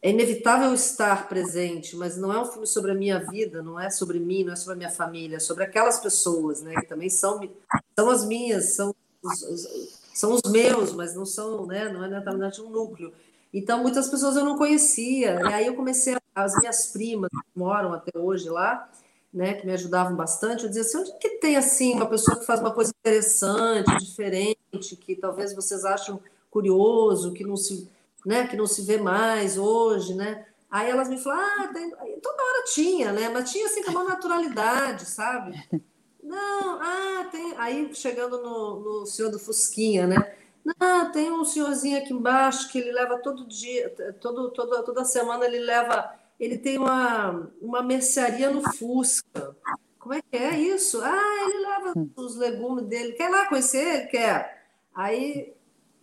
É inevitável estar presente, mas não é um filme sobre a minha vida, não é sobre mim, não é sobre a minha família, é sobre aquelas pessoas, né? Que também são, são as minhas, são os, são os meus, mas não são, né? Não é na verdade um núcleo. Então, muitas pessoas eu não conhecia. E aí eu comecei, as minhas primas que moram até hoje lá, né, que me ajudavam bastante, eu dizia assim, onde que tem assim uma pessoa que faz uma coisa interessante, diferente, que talvez vocês acham curioso, que não se, né, que não se vê mais hoje, né? Aí elas me falaram, ah, tem... toda hora tinha, né? Mas tinha assim com uma naturalidade, sabe? Não, ah, tem. Aí chegando no, no senhor do Fusquinha, né? Não, tem um senhorzinho aqui embaixo que ele leva todo dia, todo, todo, toda semana ele leva ele tem uma, uma mercearia no Fusca. Como é que é isso? Ah, ele leva os legumes dele. Quer lá conhecer ele? Quer. Aí,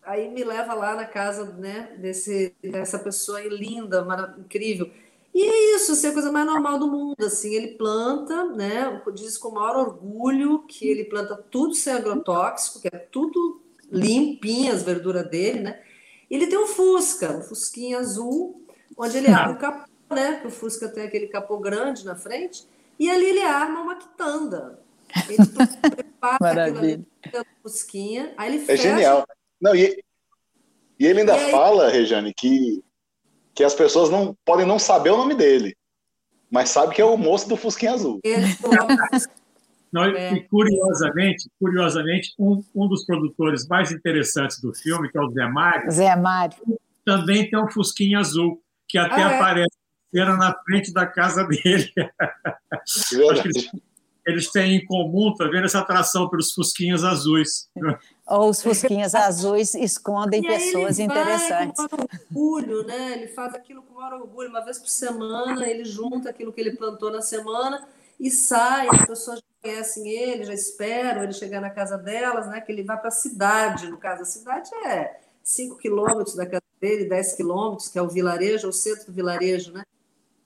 aí me leva lá na casa né, desse, dessa pessoa linda, incrível. E é isso, assim, é a coisa mais normal do mundo. Assim, ele planta, né? Diz com o maior orgulho que ele planta tudo sem agrotóxico, que é tudo limpinho as verduras dele, né? Ele tem um Fusca, um Fusquinha azul, onde ele abre o capô né? Que o Fusca tem aquele capô grande na frente, e ali ele arma uma quitanda. Ele prepara Maravilha. aquilo Fusquinha, aí ele É fecha, genial. Não, e, e ele ainda E aí- fala, Rejane, que, que as pessoas não podem não saber o nome dele, mas sabe que é o moço do Fusquinha Azul. ele coloca Não, É. E curiosamente, curiosamente um, um dos produtores mais interessantes do filme, que é o Zé Mário, Zé Mário. também tem um Fusquinha azul, que até Ah, é? aparece era na frente da casa dele. Eles, eles têm em comum, tá vendo, essa atração pelos Fusquinhas azuis. Ou os fusquinhas azuis escondem E aí pessoas ele vai interessantes. com maior orgulho, né? Ele faz aquilo com maior orgulho. Uma vez por semana, ele junta aquilo que ele plantou na semana e sai. As pessoas conhecem ele, já esperam ele chegar na casa delas, né? Que ele vai para a cidade. No caso, a cidade é 5 quilômetros da casa dele, 10 quilômetros, que é o vilarejo, é o centro do vilarejo, né?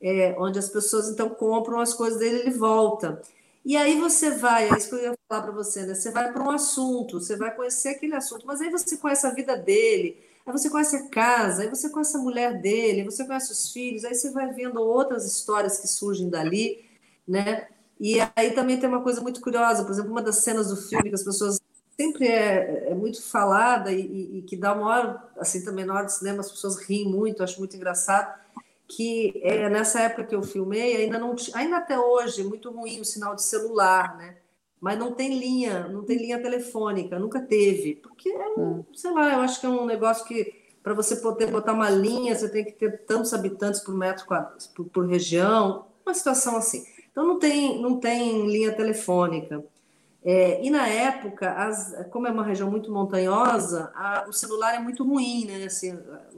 É, onde as pessoas então compram as coisas dele ele volta. E aí você vai, é isso que eu ia falar para você, né? Você vai para um assunto, você vai conhecer aquele assunto, mas aí você conhece a vida dele, aí você conhece a casa, aí você conhece a mulher dele, aí você conhece os filhos, aí você vai vendo outras histórias que surgem dali, né? E aí também tem uma coisa muito curiosa, por exemplo, uma das cenas do filme que as pessoas sempre é, é muito falada e, e- e que dá uma hora, assim, também na hora do cinema as pessoas riem muito, acho muito engraçado, que é, nessa época que eu filmei, ainda não ainda até hoje, é muito ruim o sinal de celular, né? Mas não tem linha, não tem linha telefônica, nunca teve, porque é um, sei lá, eu acho que é um negócio que para você poder botar uma linha, você tem que ter tantos habitantes por metro quadrado, por, por região, uma situação assim. Então não tem, não tem linha telefônica. É, e na época, as- como é uma região muito montanhosa, a- o celular é muito ruim, né? Assim,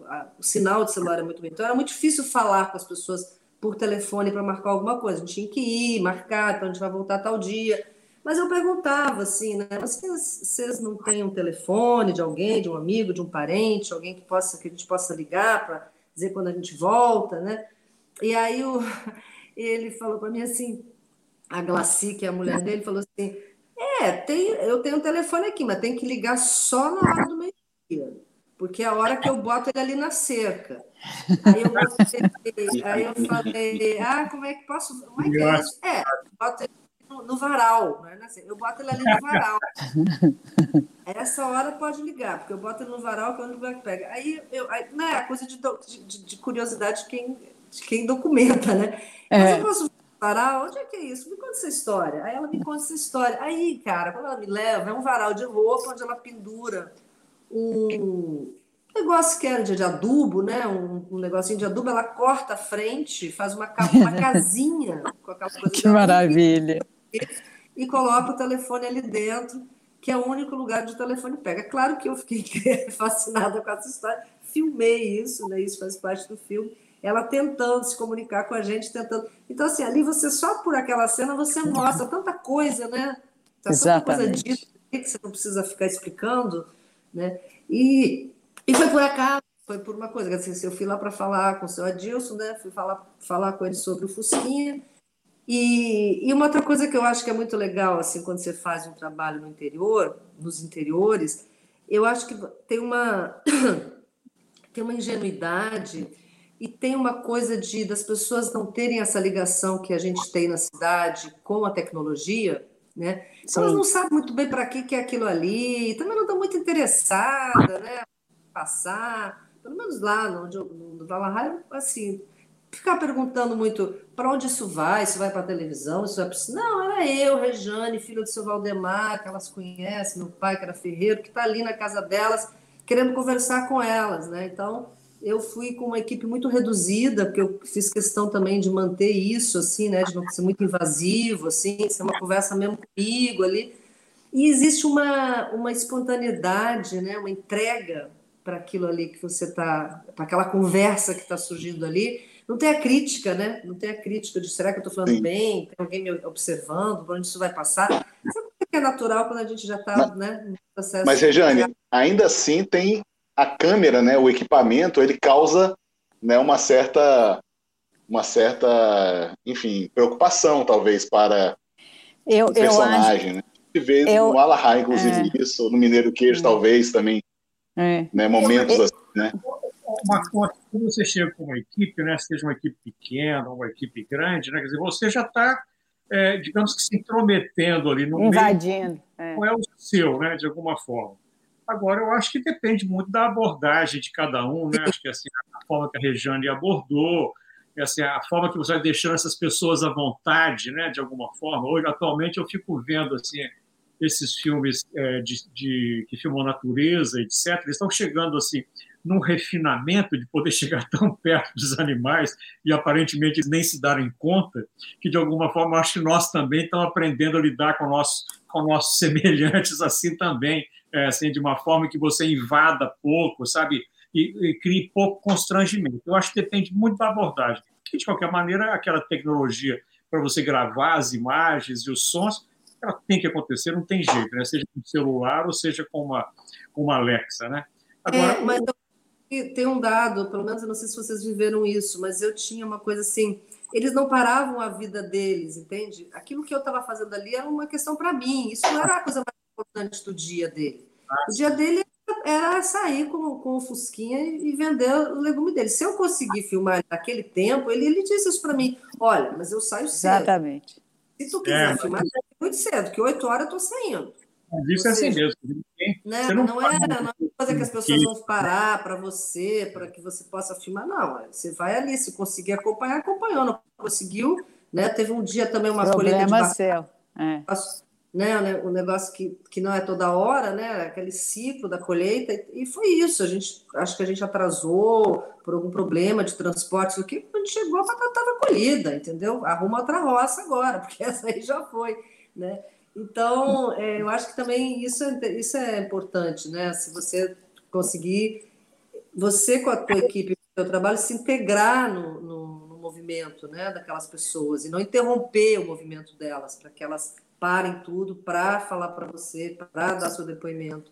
a- a- o sinal de celular é muito ruim. Então era muito difícil falar com as pessoas por telefone para marcar alguma coisa. A gente tinha que ir, marcar, então a gente vai voltar tal dia. Mas eu perguntava assim, né? Vocês, vocês não têm um telefone de alguém, de um amigo, de um parente, alguém que possa que a gente possa ligar para dizer quando a gente volta, né? E aí o, ele falou para mim assim, a Glaci, que é a mulher dele, falou assim: É, tem, eu tenho um telefone aqui, mas tem que ligar só na hora do meio-dia, porque é a hora que eu boto ele ali na cerca. Aí eu, botei- aí eu falei: Ah, como é que posso? Como é que é isso? É, boto ele no, no varal, não é na cerca. eu boto ele ali no varal. Essa hora pode ligar, porque eu boto ele no varal que é o que pega. Aí, eu, aí, né, a coisa de, de, de curiosidade de quem, de quem documenta, né? Mas É. eu posso varal? Onde é que é isso? Me conta essa história. Aí ela me conta essa história. Aí, cara, quando ela me leva, é um varal de roupa onde ela pendura um negócio que era de, de adubo, né? Um, um negocinho de adubo, ela corta a frente, faz uma, uma casinha com aquela coisa Que maravilha. e coloca o telefone ali dentro, que é o único lugar onde o telefone pega. Claro que eu fiquei fascinada com essa história, filmei isso, né? Isso faz parte do filme. Ela tentando se comunicar com a gente, tentando. Então, assim, ali você só por aquela cena você mostra tanta coisa, né? Tá tanta coisa Exatamente. dita que você não precisa ficar explicando, né? E, e foi por acaso, foi por uma coisa, dizer, eu fui lá para falar com o seu Adilson, né? Fui falar, falar com ele sobre o Fusquinha. E, e, uma outra coisa que eu acho que é muito legal, assim, quando você faz um trabalho no interior, nos interiores, eu acho que tem uma tem uma ingenuidade e tem uma coisa de das pessoas não terem essa ligação que a gente tem na cidade com a tecnologia, né? Então, elas não sabem muito bem para que, que é aquilo ali, também não estão muito interessadas, né? Passar, pelo menos lá no, no, no Valhalla, assim, ficar perguntando muito para onde isso vai, se vai para a televisão, se vai para. Não, era eu, Rejane, filha do seu Valdemar, que elas conhecem, meu pai, que era ferreiro, que está ali na casa delas, querendo conversar com elas, né? Então, eu fui com uma equipe muito reduzida, porque eu fiz questão também de manter isso, assim, né? De não ser muito invasivo, assim, ser uma conversa mesmo comigo ali. E existe uma, uma espontaneidade, né? Uma entrega para aquilo ali que você está, para aquela conversa que está surgindo ali, não tem a crítica, né? Não tem a crítica de será que eu estou falando Sim. bem? Tem alguém me observando? Por onde isso vai passar? Sabe o que é natural quando a gente já está né, no processo? Mas, Rejane, ainda assim tem a câmera, né? O equipamento, ele causa né, uma certa, uma certa, enfim, preocupação, talvez, para eu, o personagem, eu acho... né? A gente vê eu... no Alahá, inclusive, é. isso, no Mineiro Queijo, é. talvez, também. É. Né, momentos assim, né? uma, uma, quando você chega com uma equipe, né, seja uma equipe pequena ou uma equipe grande, né, quer dizer, você já está, é, digamos que se intrometendo ali no Invadindo. meio, é. não é o seu, né, de alguma forma. Agora, eu acho que depende muito da abordagem de cada um, né? Acho que assim, a forma que a Regiane abordou, assim, a forma que você vai deixando essas pessoas à vontade, né? De alguma forma. Hoje, atualmente, eu fico vendo assim esses filmes é, de, de, que filmam natureza, etc. Eles estão chegando assim num refinamento de poder chegar tão perto dos animais e aparentemente nem se darem conta, que de alguma forma acho que nós também estamos aprendendo a lidar com nossos, com nossos semelhantes assim também, é, assim, de uma forma que você invada pouco, sabe? E, e crie pouco constrangimento. Eu acho que depende muito da abordagem. Que, de qualquer maneira, aquela tecnologia para você gravar as imagens e os sons, ela tem que acontecer, não tem jeito, né? seja com celular ou seja com uma, com uma Alexa, né? Agora, é, mas tem um dado, pelo menos eu não sei se vocês viveram isso, mas eu tinha uma coisa assim, eles não paravam a vida deles, entende? Aquilo que eu estava fazendo ali era uma questão para mim, isso não era a coisa mais importante do dia dele. O dia dele era sair com, com o Fusquinha e vender o legume dele. Se eu conseguir filmar naquele tempo, ele, ele disse isso para mim: olha, mas eu saio cedo. Exatamente. Se tu quiser é, filmar, muito cedo, que oito horas eu estou saindo. Isso é assim mesmo. Né? Não, não, é, não é coisa que as pessoas vão parar para você, para que você possa filmar, não. Você vai ali, se conseguir acompanhar, acompanhou. Não conseguiu, né? Teve um dia também uma Problema colheita de seu. É. Né, o negócio que, que não é toda hora, né, aquele ciclo da colheita, e foi isso. A gente acho que a gente atrasou por algum problema de transporte, o que quando chegou a batata estava colhida, entendeu? Arruma outra roça agora, porque essa aí já foi, né? Então, é, eu acho que também isso é, isso é importante, né? Se você conseguir, você com a tua equipe, o teu trabalho, se integrar no, no, no movimento né, daquelas pessoas e não interromper o movimento delas, para que elas parem tudo para falar para você, para dar seu depoimento.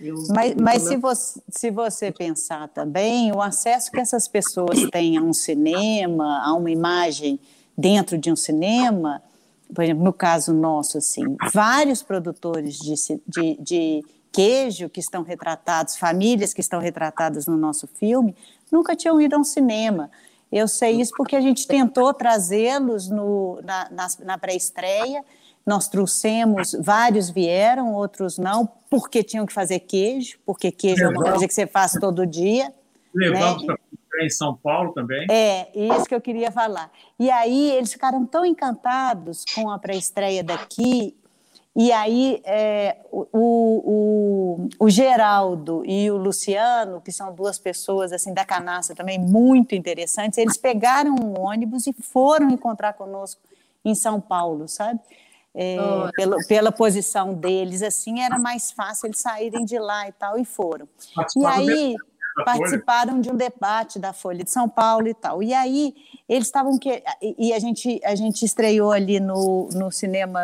Eu, mas, mas se, você, se você pensar também, o acesso que essas pessoas têm a um cinema, a uma imagem dentro de um cinema, por exemplo, no caso nosso, assim, vários produtores de, de, de queijo que estão retratados, famílias que estão retratadas no nosso filme, nunca tinham ido a um cinema. Eu sei isso porque a gente tentou trazê-los na, na, na pré-estreia. Nós trouxemos, vários vieram, outros não, porque tinham que fazer queijo, porque queijo é uma coisa que você faz todo dia. Levamos né? em São Paulo também. É, isso que eu queria falar. E aí eles ficaram tão encantados com a pré-estreia daqui. E aí é, o, o, o, Geraldo e o Luciano, que são duas pessoas assim da canastra também muito interessantes, eles pegaram um ônibus e foram encontrar conosco em São Paulo, sabe? É, oh. pela, pela posição deles, assim, era mais fácil eles saírem de lá e tal, e foram. E aí, participaram de um debate da Folha de São Paulo e tal. E aí eles estavam que e a gente a gente estreou ali no, no cinema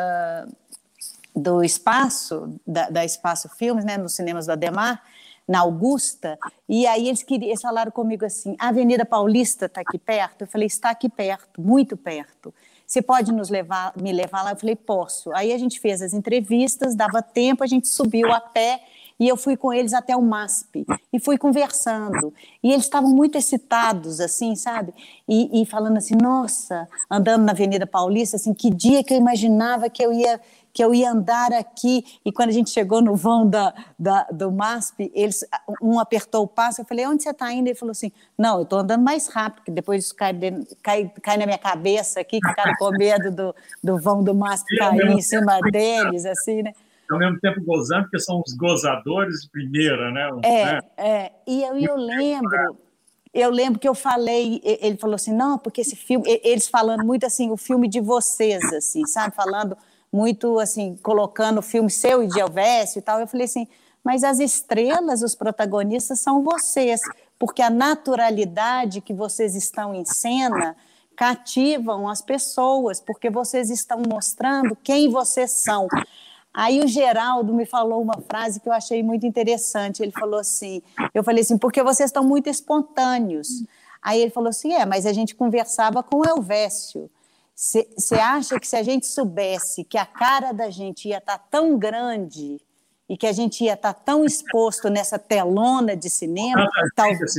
do Espaço da, da Espaço Filmes, né, nos cinemas do Ademar, na Augusta. E aí eles queriam eles falaram comigo assim: a Avenida Paulista está aqui perto. Eu falei: está aqui perto, muito perto. Você pode nos levar, me levar lá? Eu falei, posso. Aí a gente fez as entrevistas, dava tempo, a gente subiu a pé e eu fui com eles até o MASP e fui conversando. E eles estavam muito excitados, assim, sabe? E, e, falando assim, nossa, andando na Avenida Paulista, assim, que dia que eu imaginava que eu ia que eu ia andar aqui. E quando a gente chegou no vão da, da do MASP, eles, um apertou o passo, eu falei, onde você está indo? Ele falou assim, não, eu estou andando mais rápido, porque depois isso cai, cai, cai na minha cabeça aqui, que ficaram com medo do, do vão do MASP cair em cima deles, assim, né? ao mesmo tempo gozando, porque são os gozadores de primeira, né? É, né? é. E eu, eu lembro, eu lembro que eu falei, ele falou assim, não, porque esse filme, eles falando muito assim, o filme de vocês, assim, sabe? Falando muito assim, colocando filme seu e de Elvésio e tal. Eu falei assim, mas as estrelas, os protagonistas são vocês, porque a naturalidade que vocês estão em cena cativam as pessoas, porque vocês estão mostrando quem vocês são. Aí o Geraldo me falou uma frase que eu achei muito interessante. Ele falou assim: eu falei assim, porque vocês estão muito espontâneos. Aí ele falou assim: é, mas a gente conversava com o Elvésio. Você acha que se a gente soubesse que a cara da gente ia estar tá tão grande e que a gente ia estar tá tão exposto nessa telona de cinema, talvez,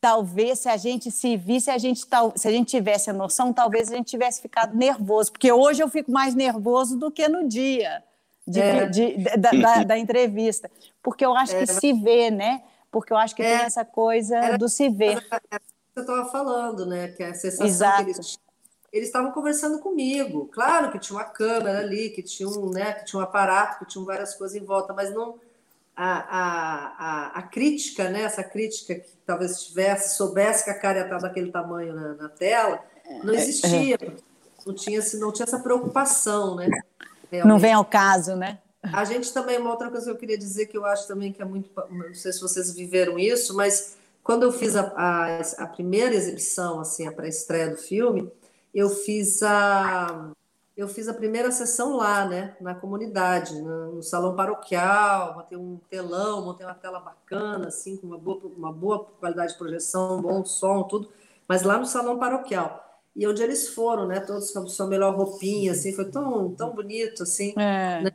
talvez se a gente se visse, a gente, se a gente tivesse a noção, talvez a gente tivesse ficado nervoso, porque hoje eu fico mais nervoso do que no dia de, é. de, de, da, da, da, entrevista, porque eu acho é. que se vê, né? Porque eu acho que é. tem essa coisa do se ver. Eu estava falando, né? Que a sensação Exato. que eles eles estavam conversando comigo. Claro que tinha uma câmera ali, que tinha um, né, que tinha um aparato, que tinha várias coisas em volta, mas não a, a, a, a crítica, né, essa crítica que talvez tivesse, soubesse que a cara ia estar daquele tamanho na, na tela, não é, existia. É. Não tinha, não tinha essa preocupação, né? Realmente. Não vem ao caso, né? A gente também, uma outra coisa que eu queria dizer que eu acho também que é muito. Não sei se vocês viveram isso, mas quando eu fiz a, a, a primeira exibição, assim, a pré-estreia do filme, eu fiz a eu fiz a primeira sessão lá, né, na comunidade, no salão paroquial, montei um telão, montei uma tela bacana, assim, com uma boa, uma boa qualidade de projeção, bom som, tudo, mas lá no salão paroquial. E onde eles foram, né, todos com a sua melhor roupinha, assim, foi tão, tão bonito, assim, é. né?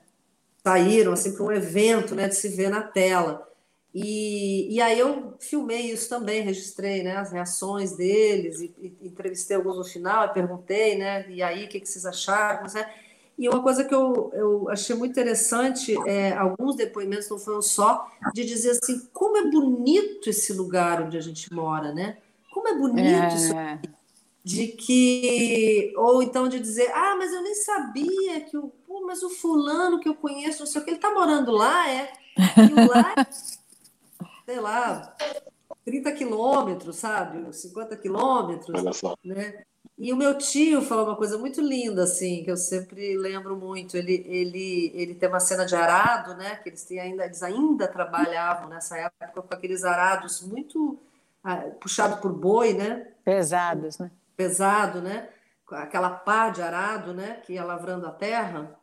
saíram, assim, para um evento, né, de se ver na tela. E, e aí eu filmei isso também, registrei né, as reações deles, e, e entrevistei alguns no final, e perguntei, né? E aí, o que, que vocês acharam? Né? E uma coisa que eu, eu achei muito interessante, é, alguns depoimentos, não foram só, de dizer assim, como é bonito esse lugar onde a gente mora, né? Como é bonito é... isso de que ou então de dizer ah mas eu nem sabia que o pô, mas o fulano que eu conheço não sei o que ele está morando lá é e lá sei lá, 30 quilômetros, sabe? 50 quilômetros. Né? E o meu tio falou uma coisa muito linda, assim, que eu sempre lembro muito. Ele, ele, ele tem uma cena de arado, né? Que eles, têm ainda, eles ainda trabalhavam nessa época com aqueles arados muito ah, puxado por boi, né? Pesados, né? Pesado, né? Aquela pá de arado, né? Que ia lavrando a terra,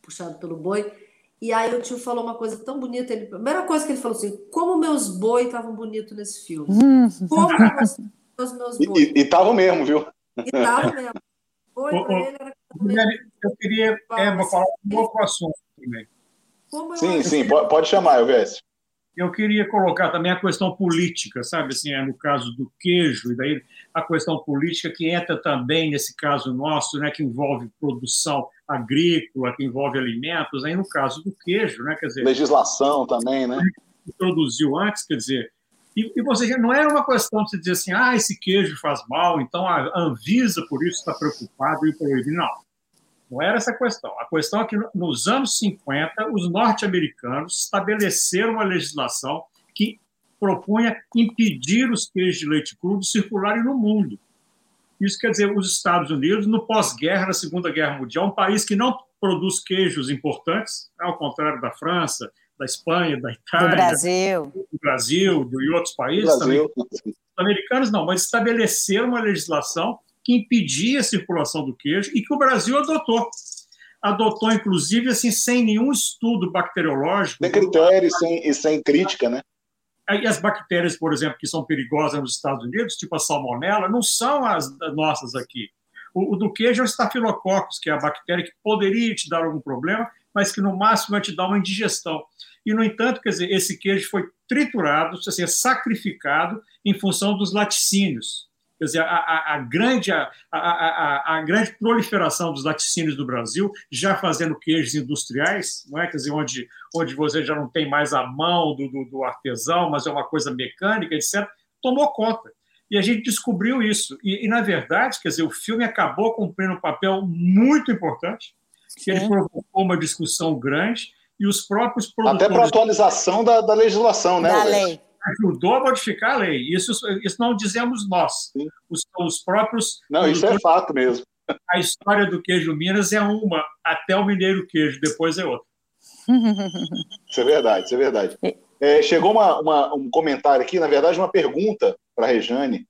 puxado pelo boi. E aí o tio falou uma coisa tão bonita. Ele, a primeira coisa que ele falou assim: como meus boi estavam bonitos nesse filme. Hum. Como os meus boi. E estavam mesmo, viu? E estavam mesmo. Boi para ele era. Eu queria é, vou falar um outro assunto também. Sim, sim, pode, pode chamar, Elvésio. Eu queria colocar também a questão política, sabe? Assim, é no caso do queijo, e daí a questão política que entra também nesse caso nosso, né, que envolve produção agrícola, que envolve alimentos, aí no caso do queijo, né, quer dizer... Legislação também, né? Introduziu antes, quer dizer... E, e você não era uma questão de dizer assim, ah, esse queijo faz mal, então a Anvisa, por isso, está preocupado em proibir. Não, não era essa a questão. A questão é que nos anos 50, os norte-americanos estabeleceram uma legislação que propunha impedir os queijos de leite cru de circularem no mundo. Isso quer dizer, os Estados Unidos, no pós-guerra, na Segunda Guerra Mundial, um país que não produz queijos importantes, ao contrário da França, da Espanha, da Itália, do Brasil, do Brasil e outros países Brasil. também. Os americanos não, mas estabeleceram uma legislação que impedia a circulação do queijo e que o Brasil adotou. Adotou, inclusive, assim, sem nenhum estudo bacteriológico. Sem critério sem, e sem crítica, né? E as bactérias, por exemplo, que são perigosas nos Estados Unidos, tipo a salmonela, não são as nossas aqui. O, o do queijo é o Staphylococcus, que é a bactéria que poderia te dar algum problema, mas que no máximo vai te dar uma indigestão. E, no entanto, quer dizer, esse queijo foi triturado, seja, sacrificado em função dos laticínios. Quer dizer, a, a, a grande, a, a, grande proliferação dos laticínios do Brasil, já fazendo queijos industriais, não é? Quer dizer, onde, onde você já não tem mais a mão do, do, do artesão, mas é uma coisa mecânica, etc., tomou conta. E a gente descobriu isso. E, e, na verdade, quer dizer, o filme acabou cumprindo um papel muito importante, que ele provocou uma discussão grande, e os próprios produtores... Até para atualização da, da legislação, né? Da lei ajudou a modificar a lei. Isso, isso não dizemos nós. Os, os próprios. Não, isso é fato mesmo. A história do queijo Minas é uma, até o mineiro queijo, depois é outra. Isso é verdade, isso é verdade. É, chegou uma, uma, um comentário aqui, na verdade, uma pergunta para a Rejane.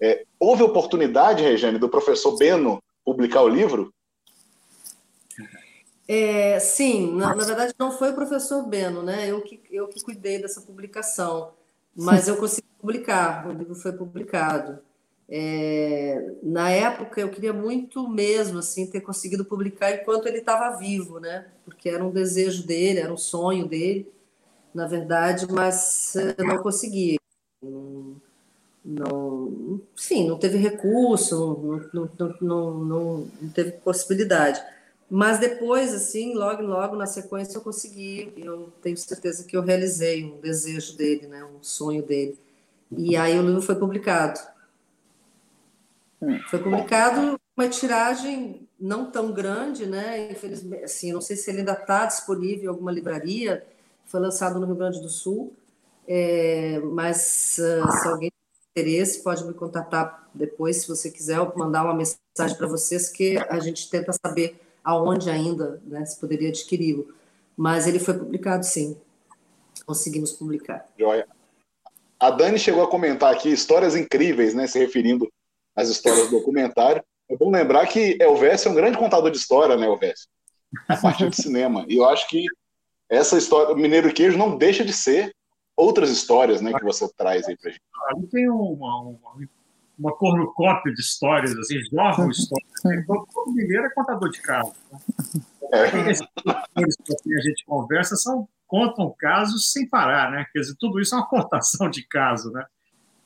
É, houve oportunidade, Rejane, do professor Beno publicar o livro? É, sim, na, na, verdade não foi o professor Beno, né? Eu que, eu que cuidei dessa publicação mas eu consegui publicar, o livro foi publicado. É, na época eu queria muito mesmo assim ter conseguido publicar enquanto ele estava vivo, né? Porque era um desejo dele, era um sonho dele, na verdade, mas eh, não consegui. Não, não, sim, não teve recurso, não, não, não, não, não teve possibilidade. Mas depois, assim, logo, logo na sequência eu consegui, eu tenho certeza que eu realizei um desejo dele, né, um sonho dele. E aí o livro foi publicado. Foi publicado uma tiragem não tão grande, né? Infelizmente, assim, não sei se ele ainda está disponível em alguma livraria. Foi lançado no Rio Grande do Sul, é, mas uh, se alguém tem interesse pode me contatar depois, se você quiser, ou mandar uma mensagem para vocês que a gente tenta saber aonde ainda né, se poderia adquiri-lo. Mas ele foi publicado, sim. Conseguimos publicar. Joia. A Dani chegou a comentar aqui histórias incríveis, né, se referindo às histórias do documentário. É bom lembrar que Elvésio é um grande contador de história, né, Elvésio? A partir do cinema. E eu acho que essa história, o Mineiro Queijo não deixa de ser outras histórias, né, que você traz aí pra gente. Ali tem uma, uma, uma cornucópia de histórias, assim, jorram histórias. Então, todo mineiro é contador de casos. Né? É. Esses que a gente conversa são, contam casos sem parar, né? Quer dizer, tudo isso é uma contação de caso, né?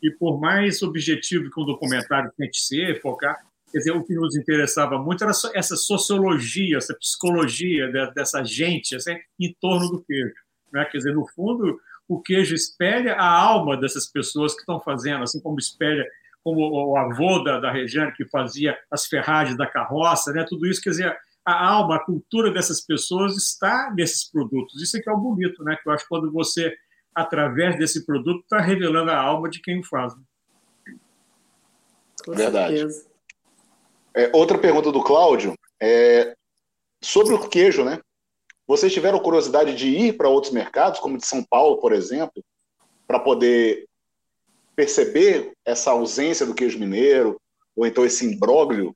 E por mais objetivo que um documentário tente ser, focar, quer dizer, o que nos interessava muito era essa sociologia, essa psicologia dessa gente assim, em torno do queijo. Né? Quer dizer, no fundo, o queijo espelha a alma dessas pessoas que estão fazendo, assim como espelha como o avô da, da Regiane, que fazia as ferragens da carroça, né? tudo isso, quer dizer, a alma, a cultura dessas pessoas está nesses produtos. Isso é que é o bonito, né? que eu acho que quando você, através desse produto, está revelando a alma de quem o faz. Né? Com Verdade. É, outra pergunta do Cláudio é sobre o queijo, né? Vocês tiveram curiosidade de ir para outros mercados, como de São Paulo, por exemplo, para poder perceber essa ausência do queijo mineiro, ou então esse imbróglio?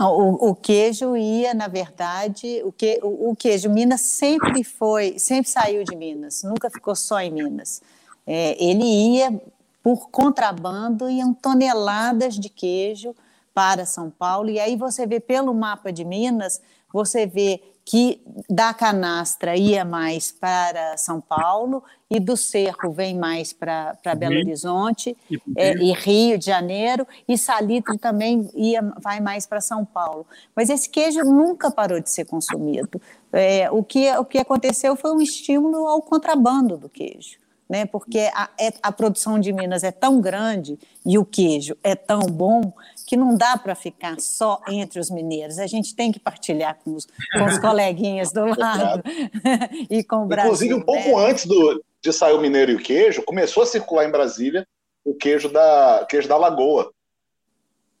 O, o, queijo ia, na verdade, o, que, o, o, queijo Minas sempre foi, sempre saiu de Minas, nunca ficou só em Minas. É, ele ia por contrabando, iam toneladas de queijo para São Paulo, e aí você vê pelo mapa de Minas, você vê que da canastra ia mais para São Paulo e do Cerro vem mais para Belo Horizonte e, é, e, Rio de Janeiro e Salitre também ia, vai mais para São Paulo. Mas esse queijo nunca parou de ser consumido. É, o, que, o que aconteceu foi um estímulo ao contrabando do queijo. Né, porque a, é, a produção de Minas é tão grande e o queijo é tão bom que não dá para ficar só entre os mineiros. A gente tem que partilhar com os, com os coleguinhas do lado e com o Brasil. Inclusive, um pouco né? antes do, de sair o mineiro e o queijo, começou a circular em Brasília o queijo da, queijo da Lagoa.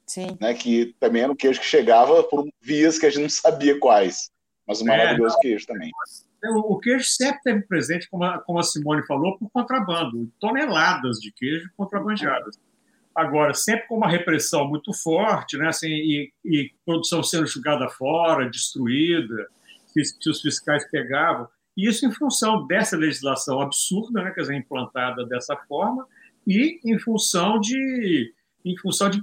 Sim. Né, que também era um queijo que chegava por vias que a gente não sabia quais. Mas um é, maravilhoso é, queijo também. O queijo sempre teve presente, como a, como a Simone falou, por contrabando. Toneladas de queijo contrabandeadas. Agora, sempre com uma repressão muito forte, né, assim, e, e produção sendo jogada fora, destruída, que, que, os fiscais pegavam, e isso em função dessa legislação absurda, né, quer dizer, implantada dessa forma, e em função de, em função de,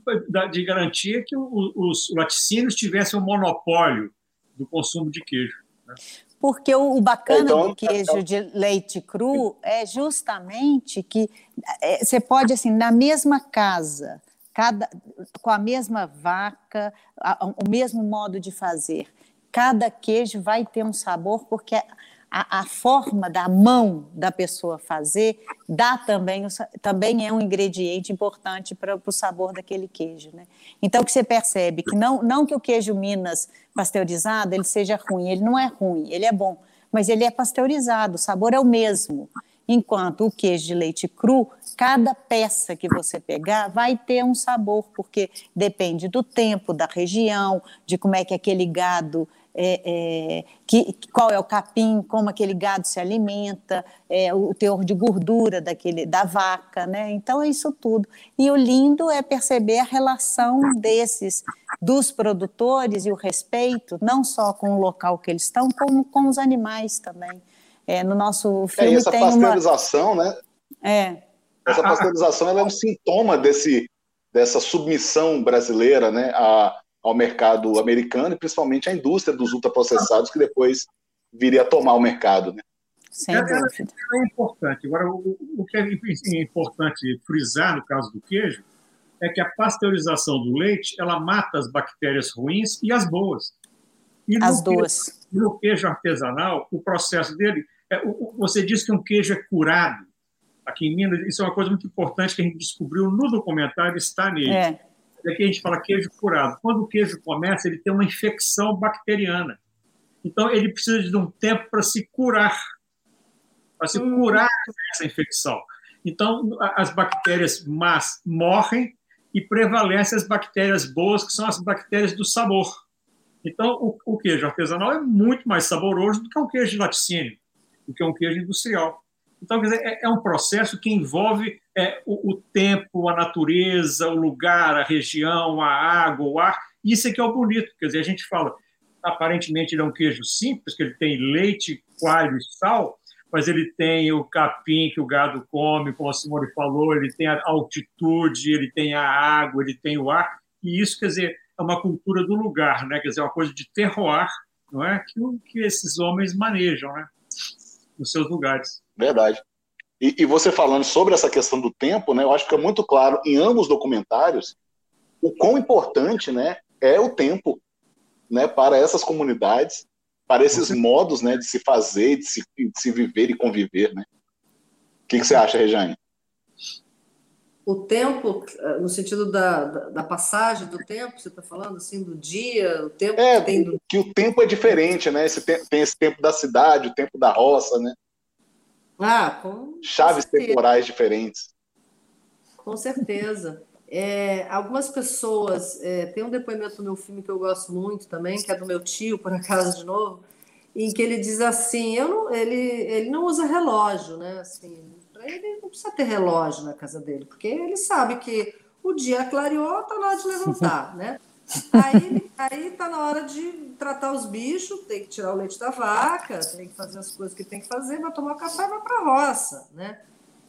de garantir que os laticínios tivessem um monopólio do consumo de queijo. Né? Porque o, bacana então, do queijo de leite cru é justamente que é, você pode, assim, na mesma casa, cada, com a mesma vaca, a, o mesmo modo de fazer, cada queijo vai ter um sabor, porque a, a, forma da mão da pessoa fazer dá também, também é um ingrediente importante para o sabor daquele queijo. Né? Então, que você percebe que não, não que o queijo Minas pasteurizado ele seja ruim, ele não é ruim, ele é bom, mas ele é pasteurizado, o sabor é o mesmo. Enquanto o queijo de leite cru, cada peça que você pegar vai ter um sabor, porque depende do tempo, da região, de como é que aquele gado é, é, que, qual é o capim, como aquele gado se alimenta, é, o teor de gordura daquele, da vaca, né? Então é isso tudo. E o lindo é perceber a relação desses, dos produtores e o respeito, não só com o local que eles estão, como com os animais também. É, no nosso filme é, essa tem pasteurização, uma... né? É. Essa pasteurização é um sintoma desse, dessa submissão brasileira, né? A, ao mercado americano e principalmente à indústria dos ultraprocessados que depois viria a tomar o mercado. Né? Sem dúvida. É, é importante. Agora, o, o que é importante frisar no caso do queijo é que a pasteurização do leite ela mata as bactérias ruins e as boas. E as duas. Queijo, no queijo artesanal, o processo dele. É, você diz que um queijo é curado. Aqui em Minas, isso é uma coisa muito importante que a gente descobriu no documentário, está nele. É Aqui a gente fala queijo curado. Quando o queijo começa, ele tem uma infecção bacteriana. Então, ele precisa de um tempo para se curar, para se hum. curar essa infecção. Então, as bactérias más morrem e prevalecem as bactérias boas, que são as bactérias do sabor. Então, o, o queijo artesanal é muito mais saboroso do que um queijo de laticínio, do que um queijo industrial. Então, quer dizer, é, é um processo que envolve é, o, o, tempo, a natureza, o lugar, a região, a água, o ar. Isso é que é o bonito. Quer dizer, a gente fala, aparentemente ele é um queijo simples, que ele tem leite, coalho e sal, mas ele tem o capim que o gado come, como a Simone falou, ele tem a altitude, ele tem a água, ele tem o ar. E isso, quer dizer, é uma cultura do lugar, né? Quer dizer, é uma coisa de terroir, não é? Que, que esses homens manejam, né? Nos seus lugares. Verdade. E, e, você falando sobre essa questão do tempo, né, eu acho que é muito claro em ambos documentários o quão importante né, é o tempo né, para essas comunidades, para esses modos né, de se fazer, de se, de se viver e conviver. Né? O que, que você acha, Rejane? O tempo, no sentido da, da, da passagem do tempo, você está falando assim, do dia, o tempo é, que tem do... que o tempo é diferente, né? Esse tem esse tempo da cidade, o tempo da roça, né? Ah, com chaves certeza. temporais diferentes. Com certeza. É, algumas pessoas. É, tem um depoimento no meu filme que eu gosto muito também, que é do meu tio, por acaso, de novo, em que ele diz assim: eu não, ele, ele não usa relógio, né? Assim, ele não precisa ter relógio na casa dele, porque ele sabe que o dia clareou, tá na hora de levantar, né? Aí, aí tá na hora de tratar os bichos, tem que tirar o leite da vaca, tem que fazer as coisas que tem que fazer, vai tomar café e vai para a roça, né?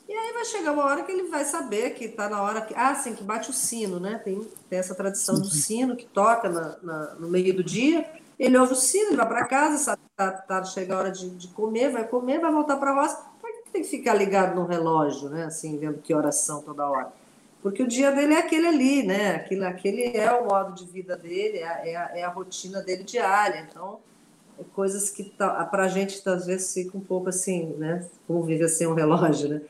E aí vai chegar uma hora que ele vai saber que está na hora que. Ah, sim, que bate o sino, né? Tem, tem essa tradição do sino que toca na, na, no meio do dia. Ele ouve o sino, ele vai para casa, sabe tá, tá, chega a hora de, de comer, vai comer, vai voltar para a roça. Por que tem que ficar ligado no relógio, né? Assim, vendo que oração toda hora? Porque o dia dele é aquele ali, né? Aquele, aquele é o modo de vida dele, é, é, a, é a rotina dele diária. Então, é coisas que tá, para a gente às vezes fica um pouco assim, né? Como viver sem um relógio, né?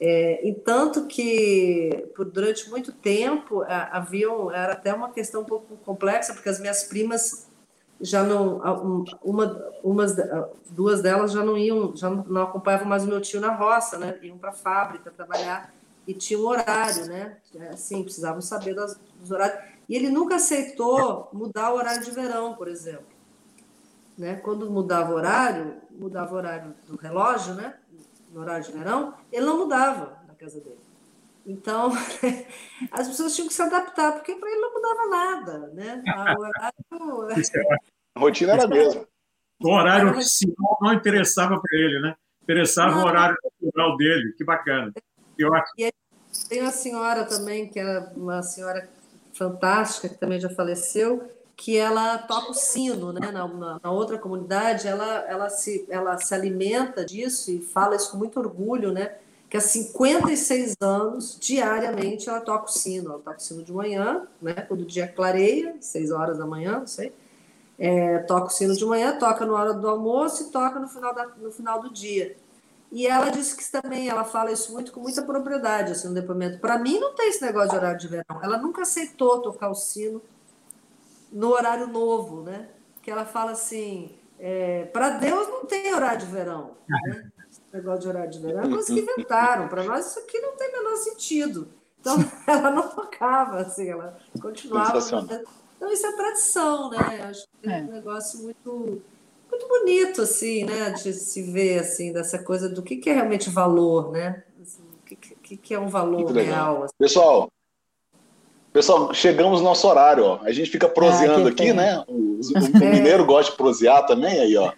É, e tanto que por, durante muito tempo havia era até uma questão um pouco complexa, porque as minhas primas já não uma umas duas delas já não iam já não acompanhavam mais o meu tio na roça né iam para a fábrica trabalhar e tinha um horário, né? Assim, precisavam saber das, dos horários. E ele nunca aceitou mudar o horário de verão, por exemplo. Né? Quando mudava o horário, mudava o horário do relógio, né? No horário de verão, ele não mudava na casa dele. Então, as pessoas tinham que se adaptar, porque para ele não mudava nada, né? O horário... A rotina era a mesma. O horário oficial não interessava para ele, né? Interessava não. o horário natural dele, que bacana. Eu acho... e, Tem uma senhora também, que é uma senhora fantástica, que também já faleceu, que ela toca o sino, né? Na, na, na, outra comunidade, ela, ela, se, ela se alimenta disso e fala isso com muito orgulho, né? Que há 56 anos, diariamente, ela toca o sino. Ela toca o sino de manhã, né? O dia clareia, 6 horas da manhã, não sei. É, toca o sino de manhã, toca na hora do almoço e toca no final, da, no final do dia. E ela disse que também, ela fala isso muito com muita propriedade, assim, no depoimento. Para mim, não tem esse negócio de horário de verão. Ela nunca aceitou tocar o sino no horário novo, né? Que ela fala assim, é, para Deus não tem horário de verão. Né? Esse negócio de horário de verão é coisa que inventaram. Para nós isso aqui não tem o menor sentido. Então, ela não tocava, assim, ela continuava. Então, isso é tradição, né? Acho que é um negócio muito muito bonito, assim, né? De se ver, assim, dessa coisa do que, que é realmente valor, né? Assim, o que, que, que é um valor real. Assim. Pessoal, pessoal, chegamos no nosso horário, ó. A gente fica proseando ah, aqui, né? O, o é. mineiro gosta de prosear também, aí, ó.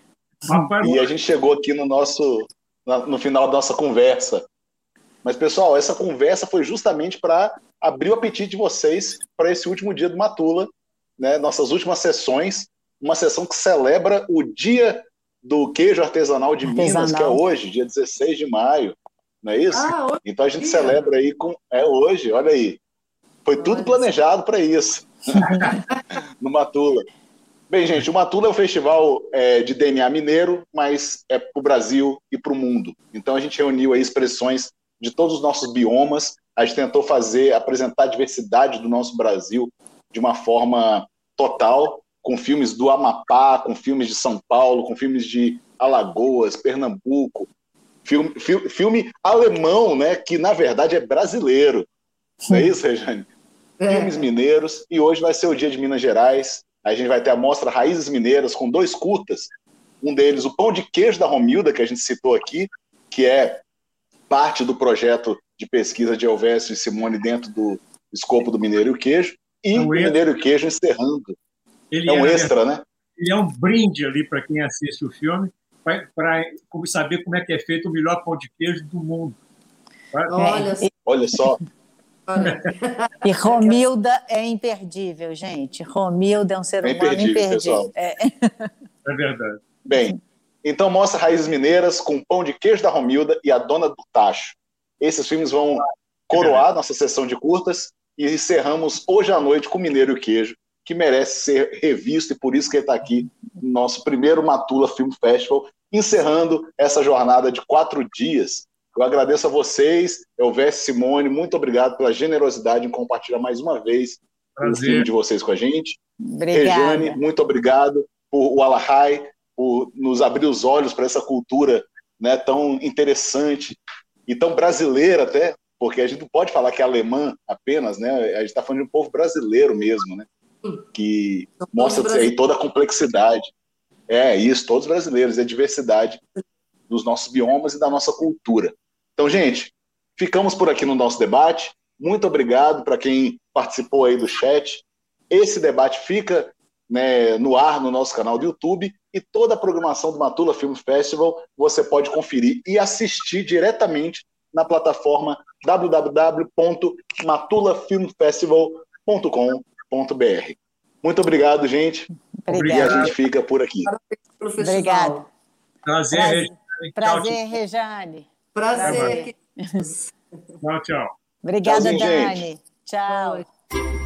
E a gente chegou aqui no nosso, no final da nossa conversa. Mas, pessoal, essa conversa foi justamente para abrir o apetite de vocês para esse último dia do Matula, né? Nossas últimas sessões uma sessão que celebra o dia do queijo artesanal de artesanal. Minas, que é hoje, dia 16 de maio. Não é isso? Ah, então a gente dia. celebra aí com. É hoje, olha aí. Foi tudo planejado para isso. no Matula. Bem, gente, o Matula é um festival é, de DNA mineiro, mas é para o Brasil e para o mundo. Então a gente reuniu aí expressões de todos os nossos biomas. A gente tentou fazer, apresentar a diversidade do nosso Brasil de uma forma total com filmes do Amapá, com filmes de São Paulo, com filmes de Alagoas, Pernambuco, filme, filme, filme alemão, né, que na verdade é brasileiro. Não é isso, Rejane? É. Filmes mineiros, e hoje vai ser o dia de Minas Gerais. A gente vai ter a mostra Raízes Mineiras com dois curtas. Um deles, o Pão de Queijo da Romilda, que a gente citou aqui, que é parte do projeto de pesquisa de Elvésio e Simone dentro do escopo do Mineiro e o Queijo. E o Mineiro e o Queijo encerrando ele é um é, extra, né? Ele é um brinde ali para quem assiste o filme, para saber como é que é feito o melhor pão de queijo do mundo. Olha, é. Olha só. E Romilda é imperdível, gente. Romilda é um ser é humano imperdível. imperdível. É. é verdade. Bem, então mostra Raízes Mineiras com Pão de Queijo da Romilda e A Dona do Tacho. Esses filmes vão coroar nossa sessão de curtas e encerramos hoje à noite com Mineiro e Queijo, que merece ser revisto e por isso que ele está aqui no nosso primeiro Matula Film Festival, encerrando essa jornada de quatro dias. Eu agradeço a vocês, Elvésio Simone, muito obrigado pela generosidade em compartilhar mais uma vez Prazer. o filme de vocês com a gente. Obrigada. Rejane, muito obrigado por o Alahai, por nos abrir os olhos para essa cultura né, tão interessante e tão brasileira até, porque a gente não pode falar que é alemã apenas, né? A gente está falando de um povo brasileiro mesmo, né? Que mostra aí toda a complexidade. É isso, todos brasileiros, a diversidade dos nossos biomas e da nossa cultura. Então, gente, ficamos por aqui no nosso debate. Muito obrigado para quem participou aí do chat. Esse debate fica né, no ar no nosso canal do YouTube e toda a programação do Matula Film Festival você pode conferir e assistir diretamente na plataforma www.matulafilmfestival.com www.radiofobia.com.br. Muito obrigado, gente. Obrigado. E a gente fica por aqui. Obrigado. Prazer, Rejane. Prazer, Rejane. Prazer. Tchau, tchau. Obrigada, Dani. Gente. Tchau.